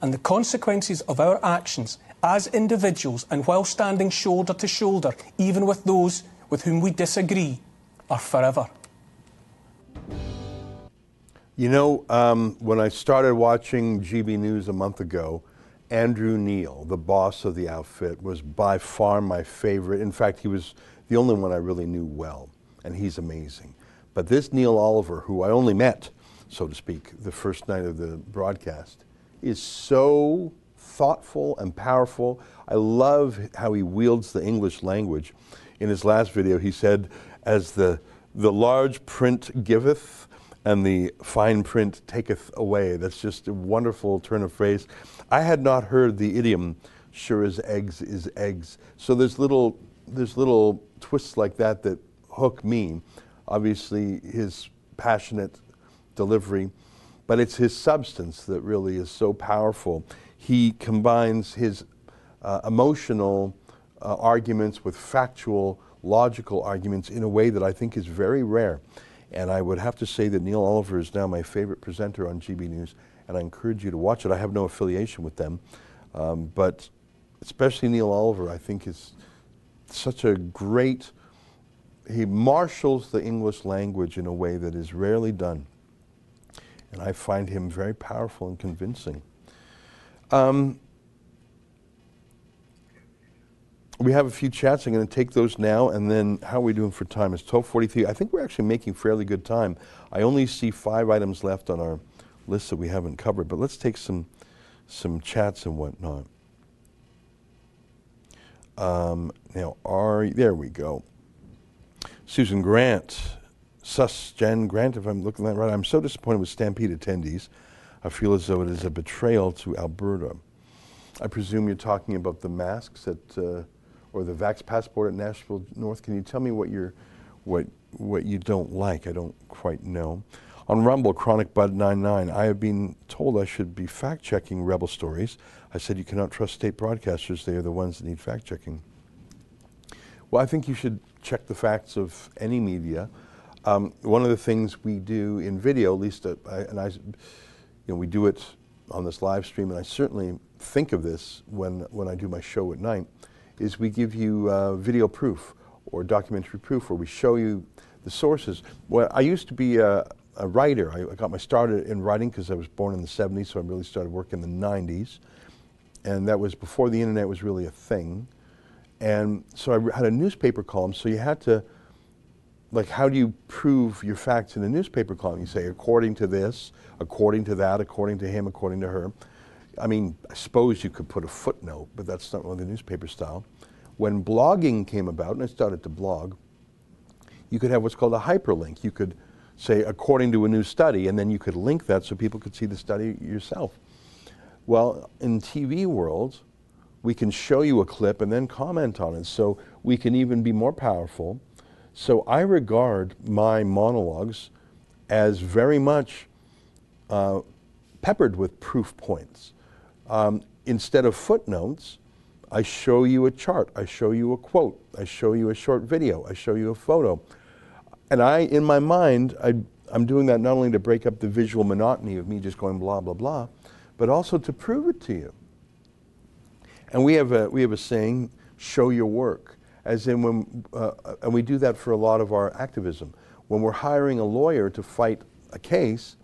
And the consequences of our actions as individuals and while standing shoulder to shoulder, even with those with whom we disagree, are forever. You know, um, when I started watching GB News a month ago, Andrew Neil, the boss of the outfit, was by far my favorite. In fact, he was the only one I really knew well, and he's amazing. But this Neil Oliver, who I only met, so to speak, the first night of the broadcast, is so thoughtful and powerful. I love how he wields the English language. In his last video, he said, as the, the large print giveth and the fine print taketh away. That's just a wonderful turn of phrase. I had not heard the idiom, sure as eggs is eggs. So there's little, there's little twists like that that hook me. Obviously, his passionate delivery, but it's his substance that really is so powerful he combines his uh, emotional uh, arguments with factual, logical arguments in a way that I think is very rare. And I would have to say that Neil Oliver is now my favorite presenter on GB News, and I encourage you to watch it. I have no affiliation with them, um, but especially Neil Oliver, I think is such a great, he marshals the English language in a way that is rarely done. And I find him very powerful and convincing. Um, we have a few chats. I'm going to take those now, and then how are we doing for time? It's 12:43. I think we're actually making fairly good time. I only see five items left on our list that we haven't covered, but let's take some some chats and whatnot. Um, now, are there we go. Susan Grant, Sus Jen Grant, if I'm looking that right. I'm so disappointed with Stampede attendees. I feel as though it is a betrayal to Alberta. I presume you're talking about the masks at, uh, or the Vax passport at Nashville North. Can you tell me what you're, what, what you don't like? I don't quite know. On Rumble, Chronic Bud 99, I have been told I should be fact checking rebel stories. I said you cannot trust state broadcasters; they are the ones that need fact checking. Well, I think you should check the facts of any media. Um, one of the things we do in video, at least, uh, I, and I you know, we do it on this live stream, and I certainly think of this when, when I do my show at night, is we give you uh, video proof or documentary proof where we show you the sources. Well, I used to be a, a writer. I, I, got my start in writing because I was born in the 70s, so I really started working in the 90s. And that was before the internet was really a thing. And so I had a newspaper column, so you had to like how do you prove your facts in a newspaper column? You say according to this, according to that, according to him, according to her. I mean, I suppose you could put a footnote, but that's not really the newspaper style. When blogging came about, and I started to blog, you could have what's called a hyperlink. You could say according to a new study, and then you could link that so people could see the study yourself. Well, in TV world, we can show you a clip and then comment on it. So we can even be more powerful. So I regard my monologues as very much uh, peppered with proof points. Um, instead of footnotes, I show you a chart, I show you a quote, I show you a short video, I show you a photo. And I, in my mind, I, I'm doing that not only to break up the visual monotony of me just going blah, blah, blah, but also to prove it to you. And we have a, we have a saying, show your work, as in when, uh, and we do that for a lot of our activism. When we're hiring a lawyer to fight a case,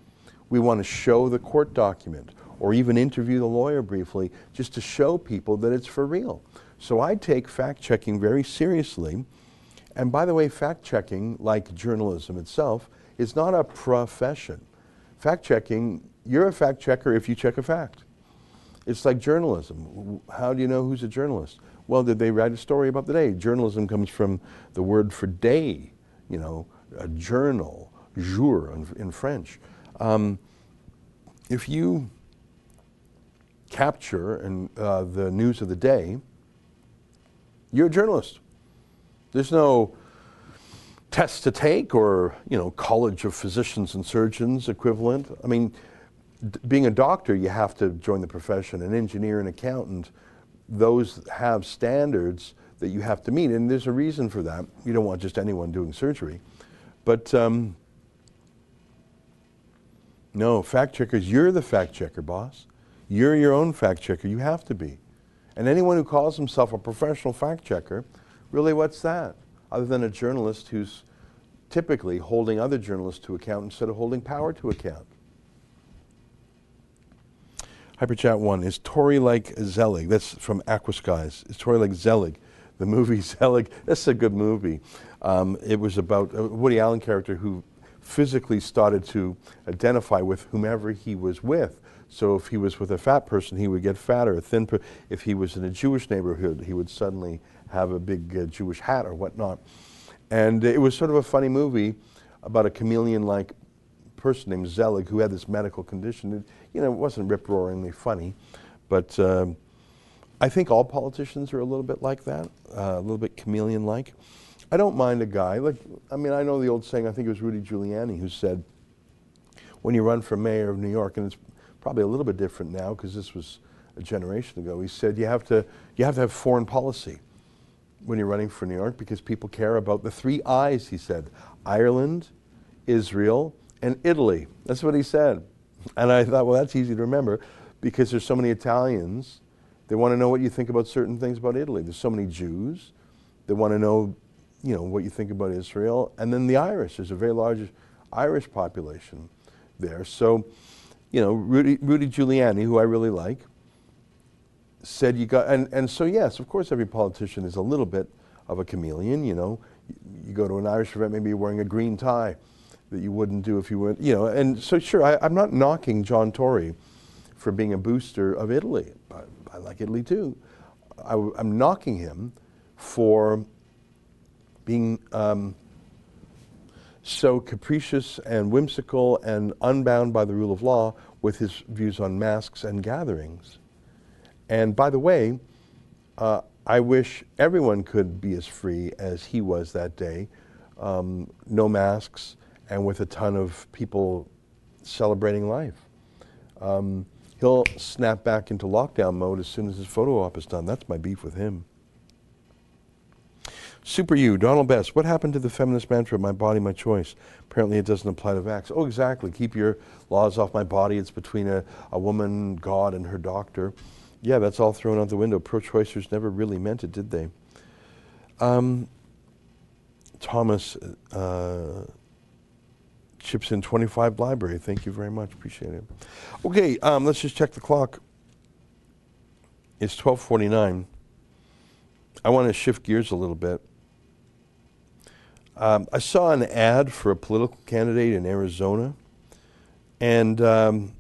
we want to show the court document or even interview the lawyer briefly just to show people that it's for real. So I take fact checking very seriously. And by the way, fact checking, like journalism itself, is not a profession. Fact checking, you're a fact checker if you check a fact. It's like journalism. How do you know who's a journalist? Well, did they write a story about the day? Journalism comes from the word for day, you know, a journal, jour in, French. Um, if you capture and uh, the news of the day, you're a journalist. There's no test to take or you know college of physicians and surgeons equivalent. I mean, being a doctor, you have to join the profession. An engineer, an accountant, those have standards that you have to meet, and there's a reason for that. You don't want just anyone doing surgery, but um, no, fact checkers. You're the fact checker, boss. You're your own fact checker. You have to be. And anyone who calls himself a professional fact checker, really, what's that? Other than a journalist who's typically holding other journalists to account instead of holding power to account. Hyperchat 1. Is Tory like Zelig? That's from Aquaskies. Is Tory like Zelig? The movie Zelig. That's a good movie. Um, it was about a Woody Allen character who physically started to identify with whomever he was with. So if he was with a fat person, he would get fatter. A thin if he was in a Jewish neighborhood, he would suddenly have a big uh, Jewish hat or whatnot. And it was sort of a funny movie about a chameleon-like person named Zelig who had this medical condition. It, you know, it wasn't rip-roaringly funny, but um, I think all politicians are a little bit like that, uh, a little bit chameleon-like. I don't mind a guy like I mean I know the old saying I think it was Rudy Giuliani who said when you run for mayor of New York and it's probably a little bit different now because this was a generation ago. He said you have to you have to have foreign policy when you're running for New York because people care about the three I's he said. Ireland Israel and Italy. That's what he said. And I thought well that's easy to remember because there's so many Italians they want to know what you think about certain things about Italy. There's so many Jews they want to know you know, what you think about Israel. And then the Irish, there's a very large Irish population there. So, you know, Rudy, Rudy Giuliani, who I really like, said you got, and, and so yes, of course every politician is a little bit of a chameleon, you know. You go to an Irish event, maybe you're wearing a green tie that you wouldn't do if you were, you know, and so sure, I, am not knocking John Tory for being a booster of Italy. I, I like Italy too. I, I'm knocking him for being um, so capricious and whimsical and unbound by the rule of law with his views on masks and gatherings. And by the way, uh, I wish everyone could be as free as he was that day, um, no masks, and with a ton of people celebrating life. Um, he'll snap back into lockdown mode as soon as his photo op is done. That's my beef with him. Super You, Donald Best. What happened to the feminist mantra, my body, my choice? Apparently it doesn't apply to vax. Oh, exactly. Keep your laws off my body. It's between a, a woman, God, and her doctor. Yeah, that's all thrown out the window. Pro-choicers never really meant it, did they? Um, Thomas uh, chips in 25 library. Thank you very much. Appreciate it. Okay, um, let's just check the clock. It's 1249. I want to shift gears a little bit. Um, I saw an ad for a political candidate in Arizona, and um,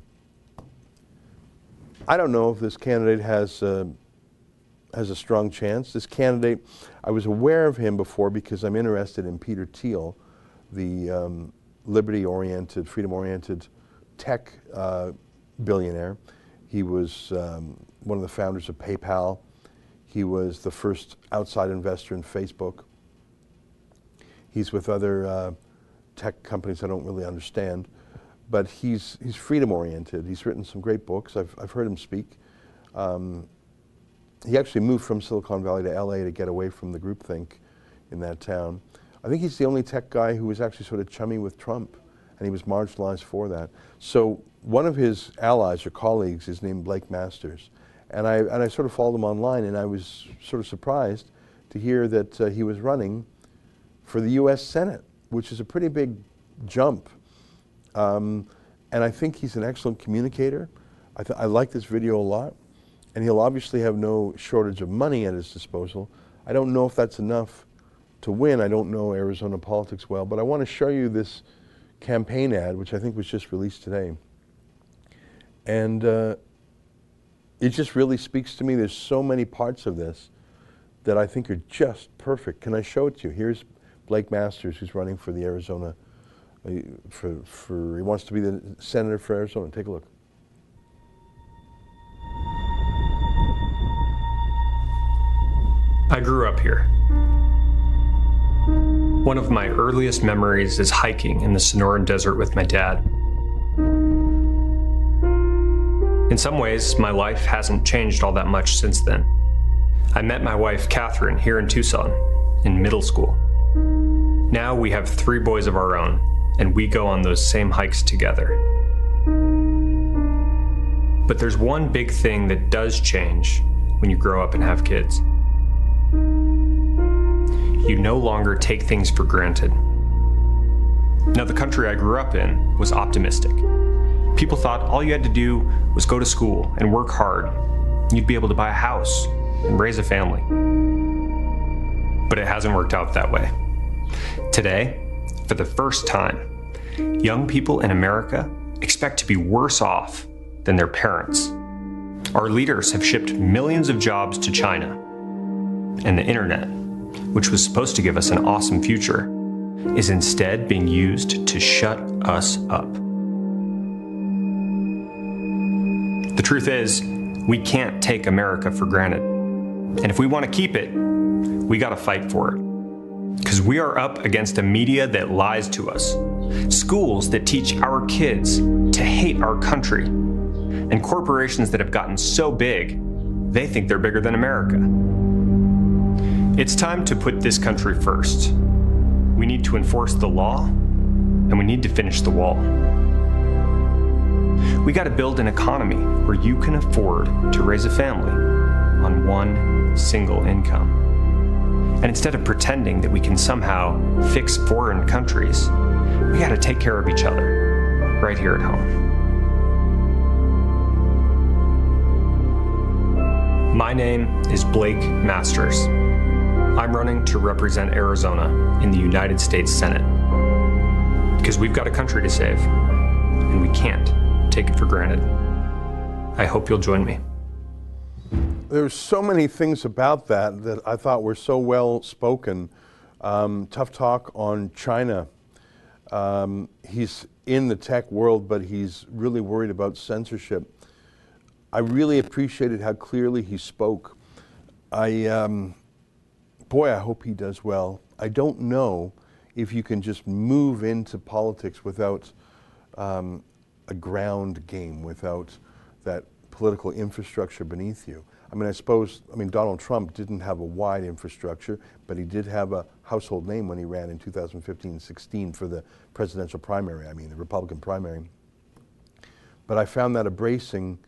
I don't know if this candidate has uh, has a strong chance. This candidate, I was aware of him before because I'm interested in Peter Thiel, the um, liberty-oriented, freedom-oriented tech uh, billionaire. He was um, one of the founders of PayPal. He was the first outside investor in Facebook. He's with other uh, tech companies I don't really understand, but he's, he's freedom oriented. He's written some great books. I've, I've heard him speak. Um, he actually moved from Silicon Valley to LA to get away from the groupthink in that town. I think he's the only tech guy who was actually sort of chummy with Trump, and he was marginalized for that. So one of his allies or colleagues is named Blake Masters, and I, and I sort of followed him online, and I was sort of surprised to hear that uh, he was running for the U.S. Senate, which is a pretty big jump. Um, and I think he's an excellent communicator. I, I like this video a lot and he'll obviously have no shortage of money at his disposal. I don't know if that's enough to win. I don't know Arizona politics well, but I want to show you this campaign ad, which I think was just released today. And uh, it just really speaks to me. There's so many parts of this that I think are just perfect. Can I show it to you? Here's Blake Masters, who's running for the Arizona, uh, for, for, he wants to be the senator for Arizona. Take a look. I grew up here. One of my earliest memories is hiking in the Sonoran Desert with my dad. In some ways, my life hasn't changed all that much since then. I met my wife, Catherine, here in Tucson, in middle school. Now we have three boys of our own, and we go on those same hikes together. But there's one big thing that does change when you grow up and have kids you no longer take things for granted. Now, the country I grew up in was optimistic. People thought all you had to do was go to school and work hard. You'd be able to buy a house and raise a family. But it hasn't worked out that way. Today, for the first time, young people in America expect to be worse off than their parents. Our leaders have shipped millions of jobs to China, and the internet which was supposed to give us an awesome future, is instead being used to shut us up. The truth is, we can't take America for granted. And if we want to keep it, we got to fight for it. Because we are up against a media that lies to us, schools that teach our kids to hate our country, and corporations that have gotten so big, they think they're bigger than America. It's time to put this country first. We need to enforce the law, and we need to finish the wall. We got to build an economy where you can afford to raise a family on one single income. And instead of pretending that we can somehow fix foreign countries, we got to take care of each other right here at home. My name is Blake Masters. I'm running to represent Arizona in the United States Senate. Because we've got a country to save, and we can't take it for granted. I hope you'll join me. There's so many things about that that I thought were so well spoken. Um, tough talk on China. Um, he's in the tech world, but he's really worried about censorship. I really appreciated how clearly he spoke. I, um, boy, I hope he does well. I don't know if you can just move into politics without um, a ground game, without that political infrastructure beneath you. I mean, I suppose, I mean, Donald Trump didn't have a wide infrastructure, but he did have a household name when he ran in 2015 16 for the presidential primary, I mean, the Republican primary. But I found that a bracing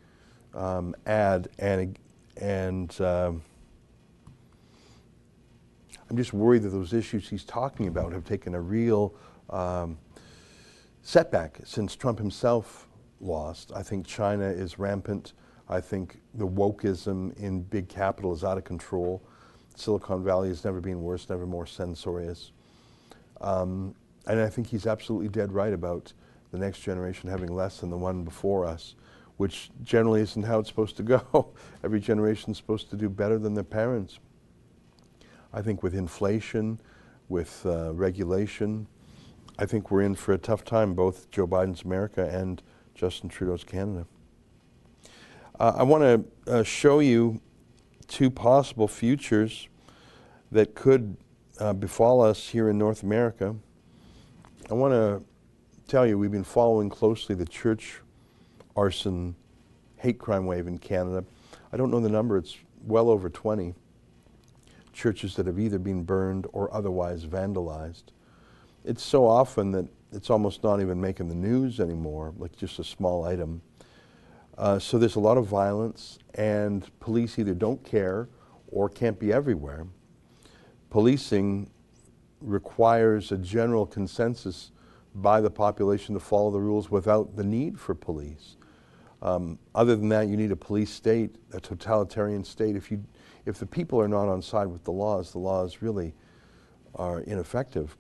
um, ad, and, and uh, I'm just worried that those issues he's talking about have taken a real um, setback since Trump himself lost. I think China is rampant. I think the wokeism in big capital is out of control. Silicon Valley has never been worse, never more censorious. Um, and I think he's absolutely dead right about the next generation having less than the one before us, which generally isn't how it's supposed to go. Every generation is supposed to do better than their parents. I think with inflation, with uh, regulation, I think we're in for a tough time, both Joe Biden's America and Justin Trudeau's Canada. Uh, I want to uh, show you two possible futures that could uh, befall us here in North America. I want to tell you we've been following closely the church arson hate crime wave in Canada. I don't know the number, it's well over 20 churches that have either been burned or otherwise vandalized. It's so often that it's almost not even making the news anymore, like just a small item. Uh, so there's a lot of violence, and police either don't care or can't be everywhere. Policing requires a general consensus by the population to follow the rules without the need for police. Um, other than that, you need a police state, a totalitarian state. If, you, if the people are not on side with the laws, the laws really are ineffective.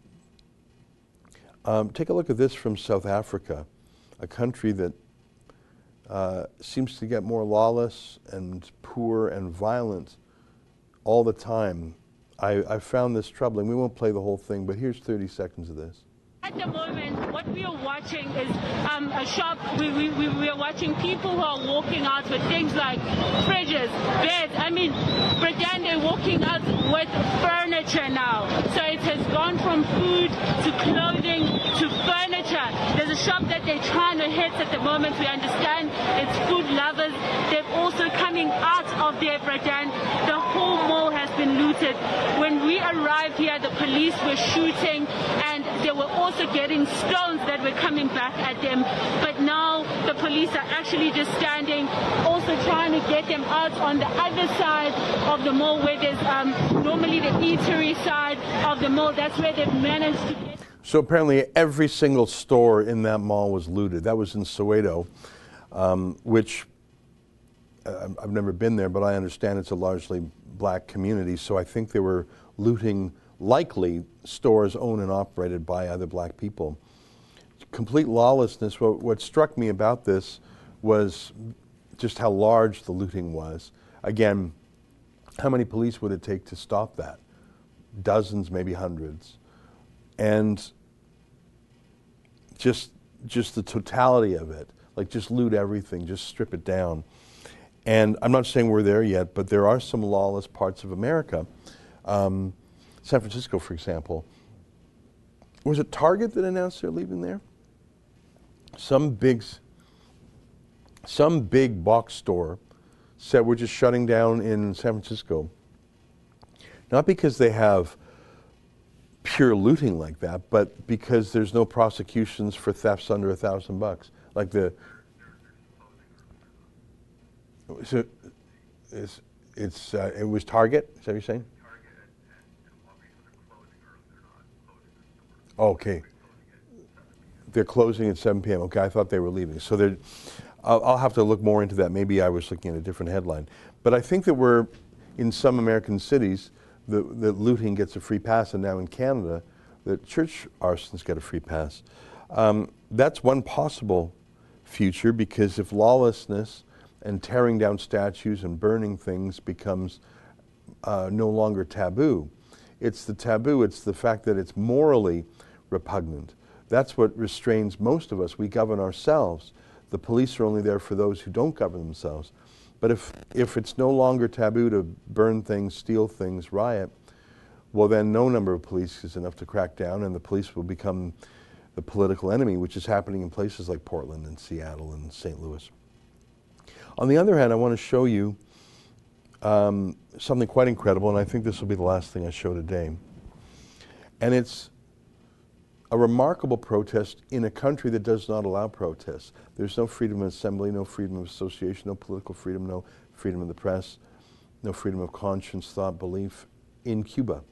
Um, take a look at this from South Africa, a country that uh, seems to get more lawless and poor and violent all the time. I, I found this troubling. We won't play the whole thing, but here's 30 seconds of this. At the moment, what we are watching is um, a shop. We, we, we are watching people who are walking out with things like fridges, beds. I mean, they're walking out with furniture now. So it has gone from food to clothing to furniture. There's a shop that they're trying to hit at the moment. We understand it's food lovers. They're also coming out of their pretend. The whole mall has been looted. When we arrived here, the police were shooting they were also getting stones that were coming back at them. But now the police are actually just standing, also trying to get them out on the other side of the mall where there's um, normally the eatery side of the mall. That's where they've managed to get. So apparently, every single store in that mall was looted. That was in Soweto, um, which uh, I've never been there, but I understand it's a largely black community. So I think they were looting likely stores owned and operated by other black people. Complete lawlessness. What, what struck me about this was just how large the looting was. Again, how many police would it take to stop that? Dozens, maybe hundreds. And just just the totality of it, like just loot everything, just strip it down. And I'm not saying we're there yet, but there are some lawless parts of America. Um, San Francisco, for example. Was it Target that announced they're leaving there? Some big, some big box store said we're just shutting down in San Francisco. Not because they have pure looting like that, but because there's no prosecutions for thefts under a thousand bucks. Like the so it's, it's uh, it was Target. Is that what you're saying? Okay. They're closing at 7 p.m. Okay, I thought they were leaving. So I'll, I'll, have to look more into that. Maybe I was looking at a different headline. But I think that we're, in some American cities, the, the looting gets a free pass, and now in Canada, the church arsons get a free pass. Um, that's one possible future because if lawlessness and tearing down statues and burning things becomes uh, no longer taboo, it's the taboo, it's the fact that it's morally repugnant. That's what restrains most of us. We govern ourselves. The police are only there for those who don't govern themselves. But if, if it's no longer taboo to burn things, steal things, riot, well, then no number of police is enough to crack down, and the police will become the political enemy, which is happening in places like Portland and Seattle and St. Louis. On the other hand, I want to show you um, something quite incredible, and I think this will be the last thing I show today. And it's a remarkable protest in a country that does not allow protests. There's no freedom of assembly, no freedom of association, no political freedom, no freedom of the press, no freedom of conscience, thought, belief in Cuba.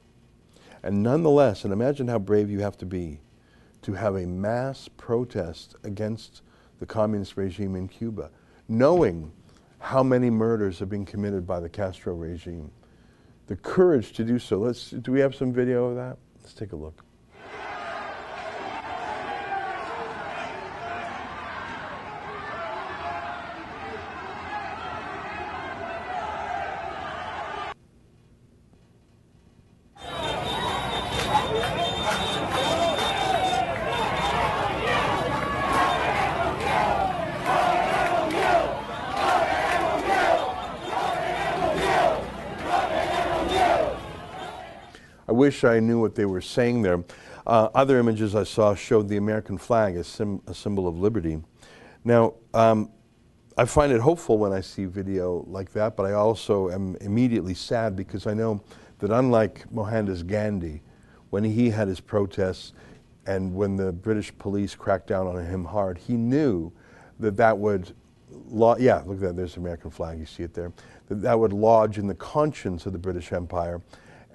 And nonetheless, and imagine how brave you have to be to have a mass protest against the communist regime in Cuba, knowing how many murders have been committed by the Castro regime. The courage to do so. Let's, do we have some video of that? Let's take a look. I I knew what they were saying there. Uh, other images I saw showed the American flag as a symbol of liberty. Now, um, I find it hopeful when I see video like that, but I also am immediately sad because I know that unlike Mohandas Gandhi, when he had his protests and when the British police cracked down on him hard, he knew that that would, yeah, look at that, there's the American flag, you see it there, that that would lodge in the conscience of the British Empire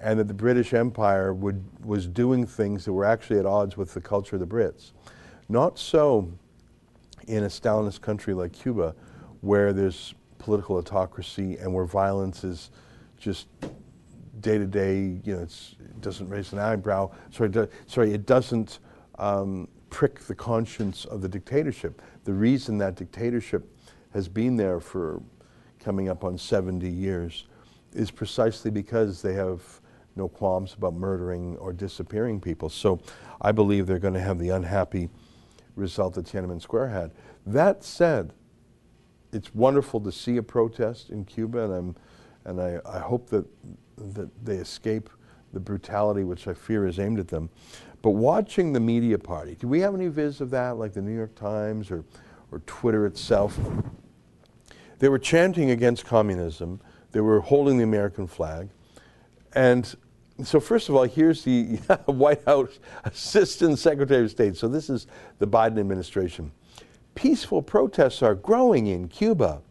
and that the British Empire would, was doing things that were actually at odds with the culture of the Brits. Not so in a Stalinist country like Cuba, where there's political autocracy and where violence is just day to day, you know, it doesn't raise an eyebrow. Sorry, do, sorry it doesn't um, prick the conscience of the dictatorship. The reason that dictatorship has been there for coming up on 70 years is precisely because they have no qualms about murdering or disappearing people. So I believe they're going to have the unhappy result that Tiananmen Square had. That said, it's wonderful to see a protest in Cuba, and, I'm, and I, I hope that, that they escape the brutality which I fear is aimed at them. But watching the media party, do we have any viz of that, like the New York Times or, or Twitter itself? They were chanting against communism. They were holding the American flag. And so, first of all, here's the White House Assistant Secretary of State. So, this is the Biden administration. Peaceful protests are growing in Cuba.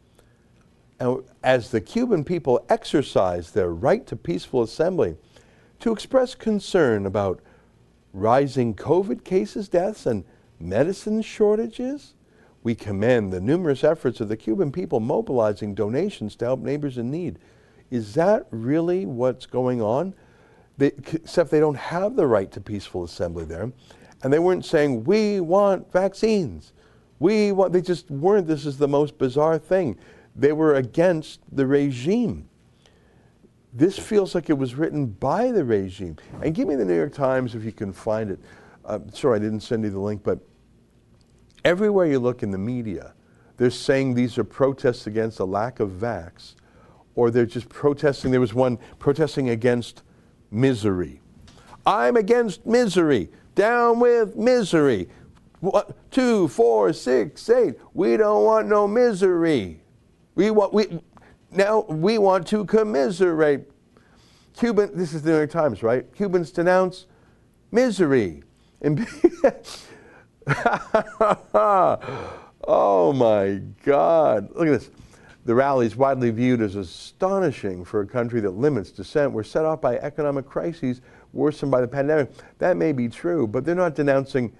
As the Cuban people exercise their right to peaceful assembly, to express concern about rising COVID cases, deaths, and medicine shortages, we commend the numerous efforts of the Cuban people mobilizing donations to help neighbors in need. Is that really what's going on? They, except they don't have the right to peaceful assembly there. And they weren't saying, we want vaccines. We want, they just weren't. This is the most bizarre thing. They were against the regime. This feels like it was written by the regime. And give me the New York Times if you can find it. Uh, sorry, I didn't send you the link, but everywhere you look in the media, they're saying these are protests against a lack of vax, or they're just protesting. There was one protesting against misery. I'm against misery. Down with misery. What, two, four, six, eight. We don't want no misery. We want we now we want to commiserate. Cuban. This is the New York Times, right? Cubans denounce misery. And oh my God! Look at this. The rallies, widely viewed as astonishing for a country that limits dissent, were set off by economic crises worsened by the pandemic. That may be true, but they're not denouncing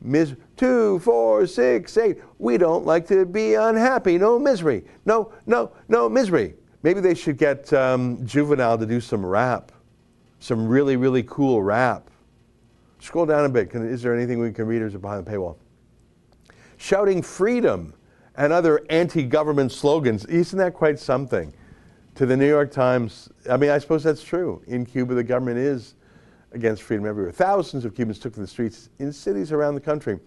mis- two, four, six, eight. We don't like to be unhappy. No misery. No, no, no misery. Maybe they should get um, Juvenile to do some rap, some really, really cool rap. Scroll down a bit. Can, is there anything we can read is it behind the paywall? Shouting freedom and other anti government slogans. Isn't that quite something? To the New York Times, I mean, I suppose that's true. In Cuba, the government is against freedom everywhere. Thousands of Cubans took to the streets in cities around the country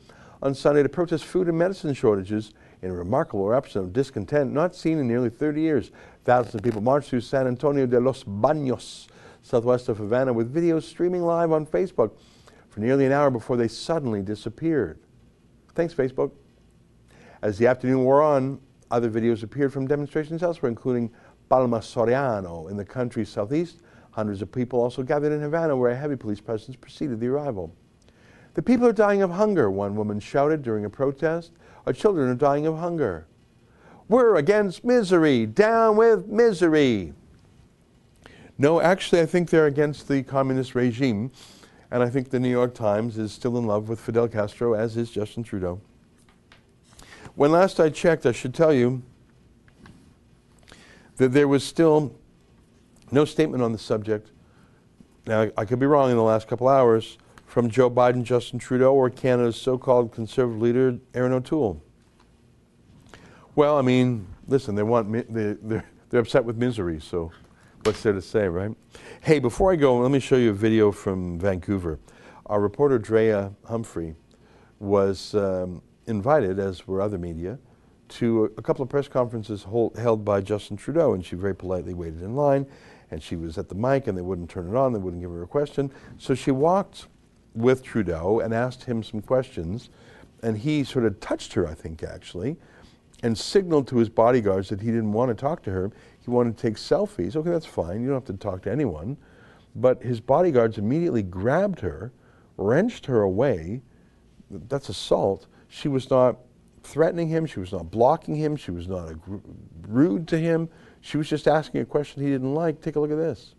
on Sunday to protest food and medicine shortages in a remarkable eruption of discontent not seen in nearly 30 years. Thousands of people marched through San Antonio de los Baños, southwest of Havana, with videos streaming live on Facebook for nearly an hour before they suddenly disappeared. Thanks, Facebook. As the afternoon wore on, other videos appeared from demonstrations elsewhere, including Palma Soriano in the country's southeast. Hundreds of people also gathered in Havana, where a heavy police presence preceded the arrival. The people are dying of hunger, one woman shouted during a protest. Our children are dying of hunger. We're against misery. Down with misery. No, actually, I think they're against the communist regime. And I think the New York Times is still in love with Fidel Castro, as is Justin Trudeau. When last I checked, I should tell you that there was still no statement on the subject. Now, I could be wrong in the last couple hours from Joe Biden, Justin Trudeau, or Canada's so called conservative leader, Erin O'Toole. Well, I mean, listen, they want they, they're, they're upset with misery, so what's there to say, right? Hey, before I go, let me show you a video from Vancouver. Our reporter, Drea Humphrey, was um, invited, as were other media, to a, couple of press conferences hold, held by Justin Trudeau, and she very politely waited in line. And she was at the mic, and they wouldn't turn it on. They wouldn't give her a question. So she walked with Trudeau and asked him some questions, and he sort of touched her, I think, actually, and signaled to his bodyguards that he didn't want to talk to her. He wanted to take selfies. Okay, that's fine. You don't have to talk to anyone. But his bodyguards immediately grabbed her, wrenched her away. That's assault. She was not threatening him. She was not blocking him. She was not rude to him. She was just asking a question he didn't like. Take a look at this.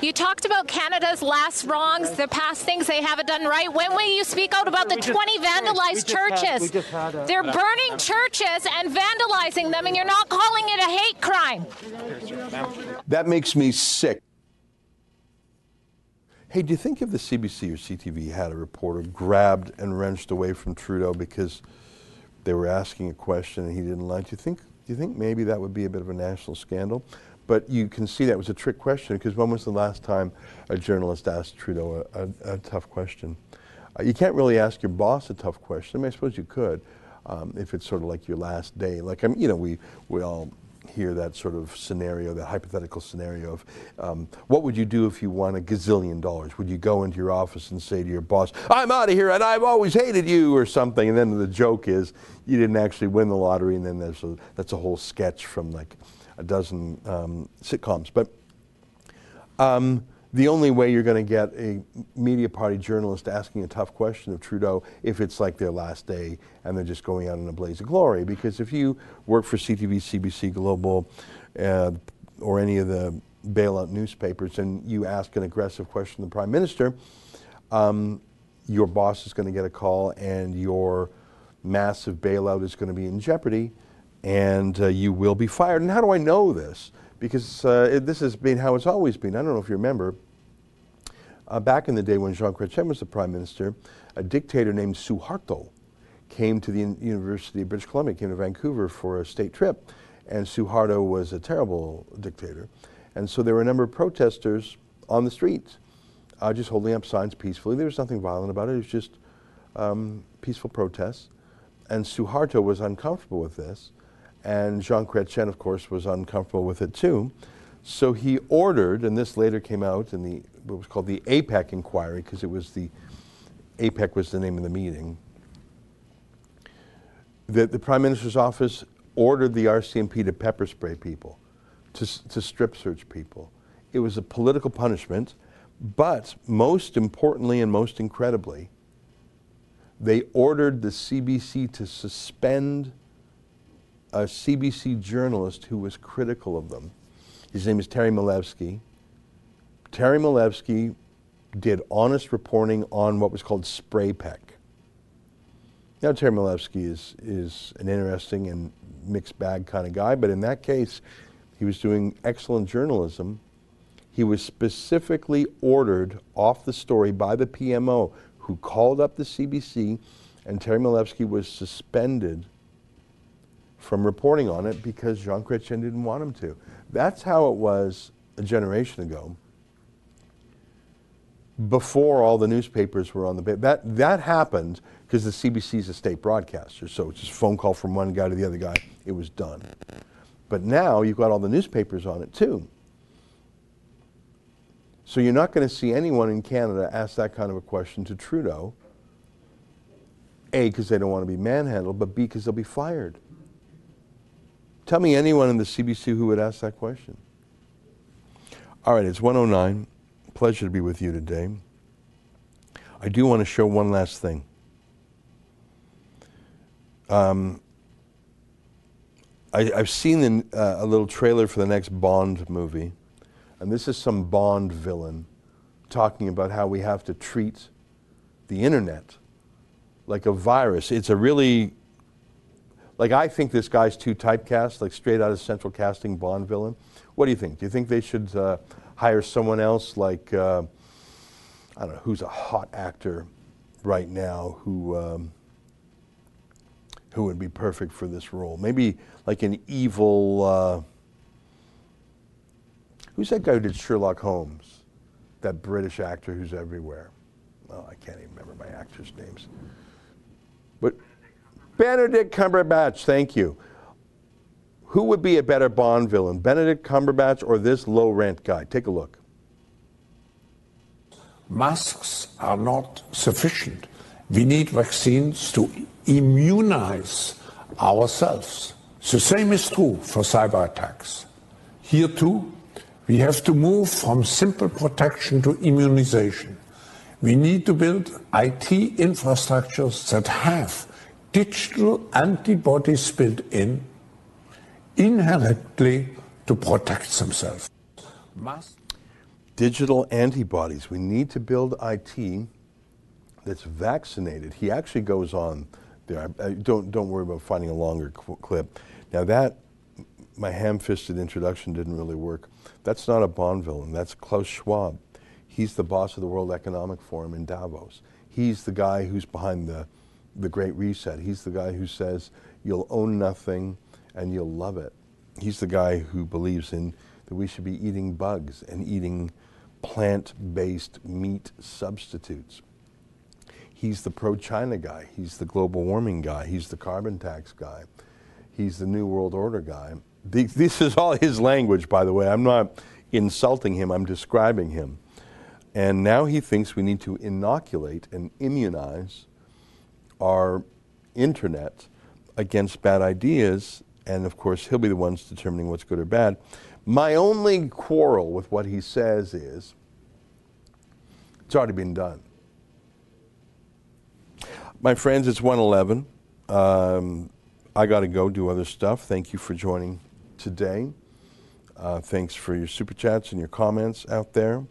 You talked about Canada's last wrongs, the past things they haven't done right. When will you speak out about the 20 vandalized churches? They're burning churches and vandalizing them, and you're not calling it a hate crime. That makes me sick. Hey, do you think if the CBC or CTV had a reporter grabbed and wrenched away from Trudeau because they were asking a question and he didn't like, do you think, do you think maybe that would be a bit of a national scandal? But you can see that was a trick question because when was the last time a journalist asked Trudeau a, a, a tough question? Uh, you can't really ask your boss a tough question. I mean, I suppose you could um, if it's sort of like your last day. Like, I mean, you know, we, we all hear that sort of scenario, that hypothetical scenario of um, what would you do if you won a gazillion dollars? Would you go into your office and say to your boss, I'm out of here and I've always hated you or something? And then the joke is you didn't actually win the lottery and then there's a, that's a whole sketch from like a dozen um, sitcoms. But um, the only way you're going to get a media party journalist asking a tough question of Trudeau if it's like their last day and they're just going out in a blaze of glory. Because if you work for CTV, CBC, Global, uh, or any of the bailout newspapers and you ask an aggressive question to the Prime Minister, um, your boss is going to get a call and your massive bailout is going to be in jeopardy and uh, you will be fired. And how do I know this? Because uh, it, this has been how it's always been. I don't know if you remember. Uh, back in the day when Jean Chrétien was the prime minister, a dictator named Suharto came to the University of British Columbia, came to Vancouver for a state trip. And Suharto was a terrible dictator. And so there were a number of protesters on the streets, uh, just holding up signs peacefully. There was nothing violent about it. It was just um, peaceful protests. And Suharto was uncomfortable with this. And Jean Chrétien, of course, was uncomfortable with it too. So he ordered, and this later came out in the what was called the APEC inquiry, because it was the APEC was the name of the meeting. That the Prime Minister's office ordered the RCMP to pepper spray people, to, to strip search people. It was a political punishment, but most importantly and most incredibly, they ordered the CBC to suspend a CBC journalist who was critical of them. His name is Terry Milewski. Terry Milewski did honest reporting on what was called spray peck. Now, Terry Milewski is, is an interesting and mixed bag kind of guy, but in that case, he was doing excellent journalism. He was specifically ordered off the story by the PMO, who called up the CBC, and Terry Milewski was suspended from reporting on it because Jean Chrétien didn't want him to. That's how it was a generation ago. Before all the newspapers were on the that that happened because the CBC is a state broadcaster, so it's just a phone call from one guy to the other guy. It was done. But now you've got all the newspapers on it too. So you're not going to see anyone in Canada ask that kind of a question to Trudeau. A, because they don't want to be manhandled, but B, because they'll be fired. Tell me anyone in the CBC who would ask that question. All right, it's 109. Pleasure to be with you today. I do want to show one last thing. Um, I, have seen the, uh, a little trailer for the next Bond movie, and this is some Bond villain talking about how we have to treat the internet like a virus. It's a really like, I think this guy's too typecast, like straight out of central casting Bond villain. What do you think? Do you think they should uh, hire someone else like, uh, I don't know, who's a hot actor right now who, um, who would be perfect for this role? Maybe like an evil, uh, who's that guy who did Sherlock Holmes? That British actor who's everywhere. Oh, I can't even remember my actors' names. But Benedict Cumberbatch, thank you. Who would be a better Bond villain, Benedict Cumberbatch or this low rent guy? Take a look. Masks are not sufficient. We need vaccines to immunize ourselves. The same is true for cyber attacks. Here too, we have to move from simple protection to immunization. We need to build IT infrastructures that have digital antibodies built in inherently to protect themselves. Must digital antibodies. We need to build IT that's vaccinated. He actually goes on there. I, I, don't don't worry about finding a longer clip. Now that my ham-fisted introduction didn't really work. That's not a Bond villain. That's Klaus Schwab. He's the boss of the World Economic Forum in Davos. He's the guy who's behind the the Great Reset. He's the guy who says you'll own nothing and you'll love it. He's the guy who believes in that we should be eating bugs and eating plant-based meat substitutes. He's the pro-China guy. He's the global warming guy. He's the carbon tax guy. He's the New World Order guy. This is all his language, by the way. I'm not insulting him, I'm describing him. And now he thinks we need to inoculate and immunize our internet against bad ideas. And of course, he'll be the ones determining what's good or bad. My only quarrel with what he says is it's already been done. My friends, it's 111. Um, I got to go do other stuff. Thank you for joining today. Uh, thanks for your super chats and your comments out there.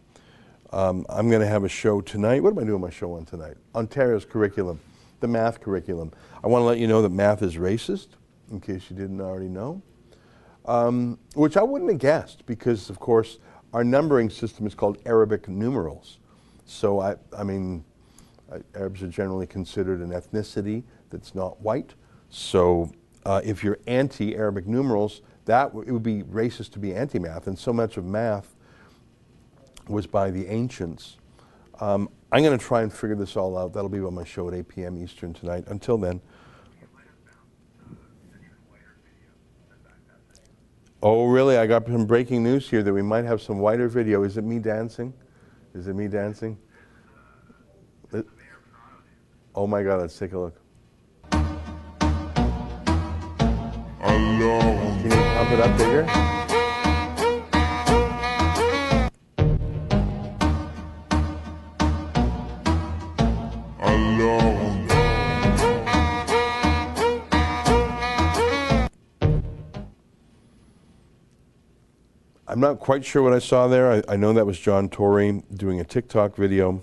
Um, I'm going to have a show tonight. What am I doing my show on tonight? Ontario's curriculum, the math curriculum. I want to let you know that math is racist, in case you didn't already know um, which I wouldn't have guessed because, of course, our numbering system is called Arabic numerals. So, I, I mean, uh, Arabs are generally considered an ethnicity that's not white. So, uh, if you're anti Arabic numerals, that it would be racist to be anti math. And so much of math was by the ancients. Um, I'm going to try and figure this all out. That'll be on my show at 8 p.m. Eastern tonight. Until then, Oh, really? I got some breaking news here that we might have some wider video. Is it me dancing? Is it me dancing? It, oh my God, let's take a look. Alone. Can you pump it up bigger? Not quite sure what I saw there. I, I know that was John Tory doing a TikTok video.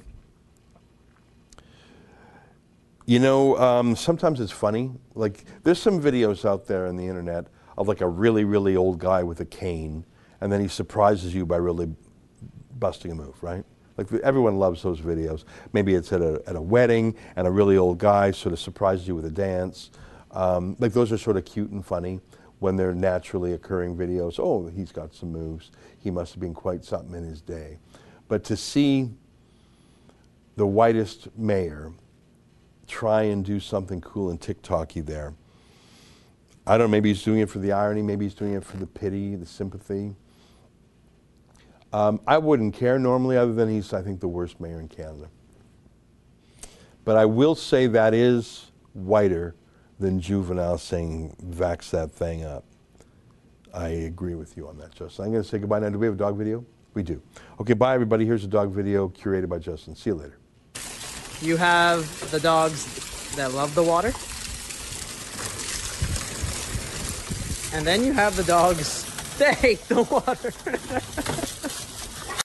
You know, um, sometimes it's funny. Like, there's some videos out there on the internet of like a really, really old guy with a cane, and then he surprises you by really busting a move, right? Like everyone loves those videos. Maybe it's at a, at a wedding, and a really old guy sort of surprises you with a dance. Um, like those are sort of cute and funny when they're naturally occurring videos, oh, he's got some moves. He must have been quite something in his day. But to see the whitest mayor try and do something cool and TikToky there, I don't know, maybe he's doing it for the irony, maybe he's doing it for the pity, the sympathy. Um, I wouldn't care normally, other than he's, I think, the worst mayor in Canada. But I will say that is whiter than juvenile saying, vax that thing up. I agree with you on that, Justin. I'm going to say goodbye now. Do we have a dog video? We do. Okay, bye, everybody. Here's a dog video curated by Justin. See you later. You have the dogs that love the water. And then you have the dogs that hate the water.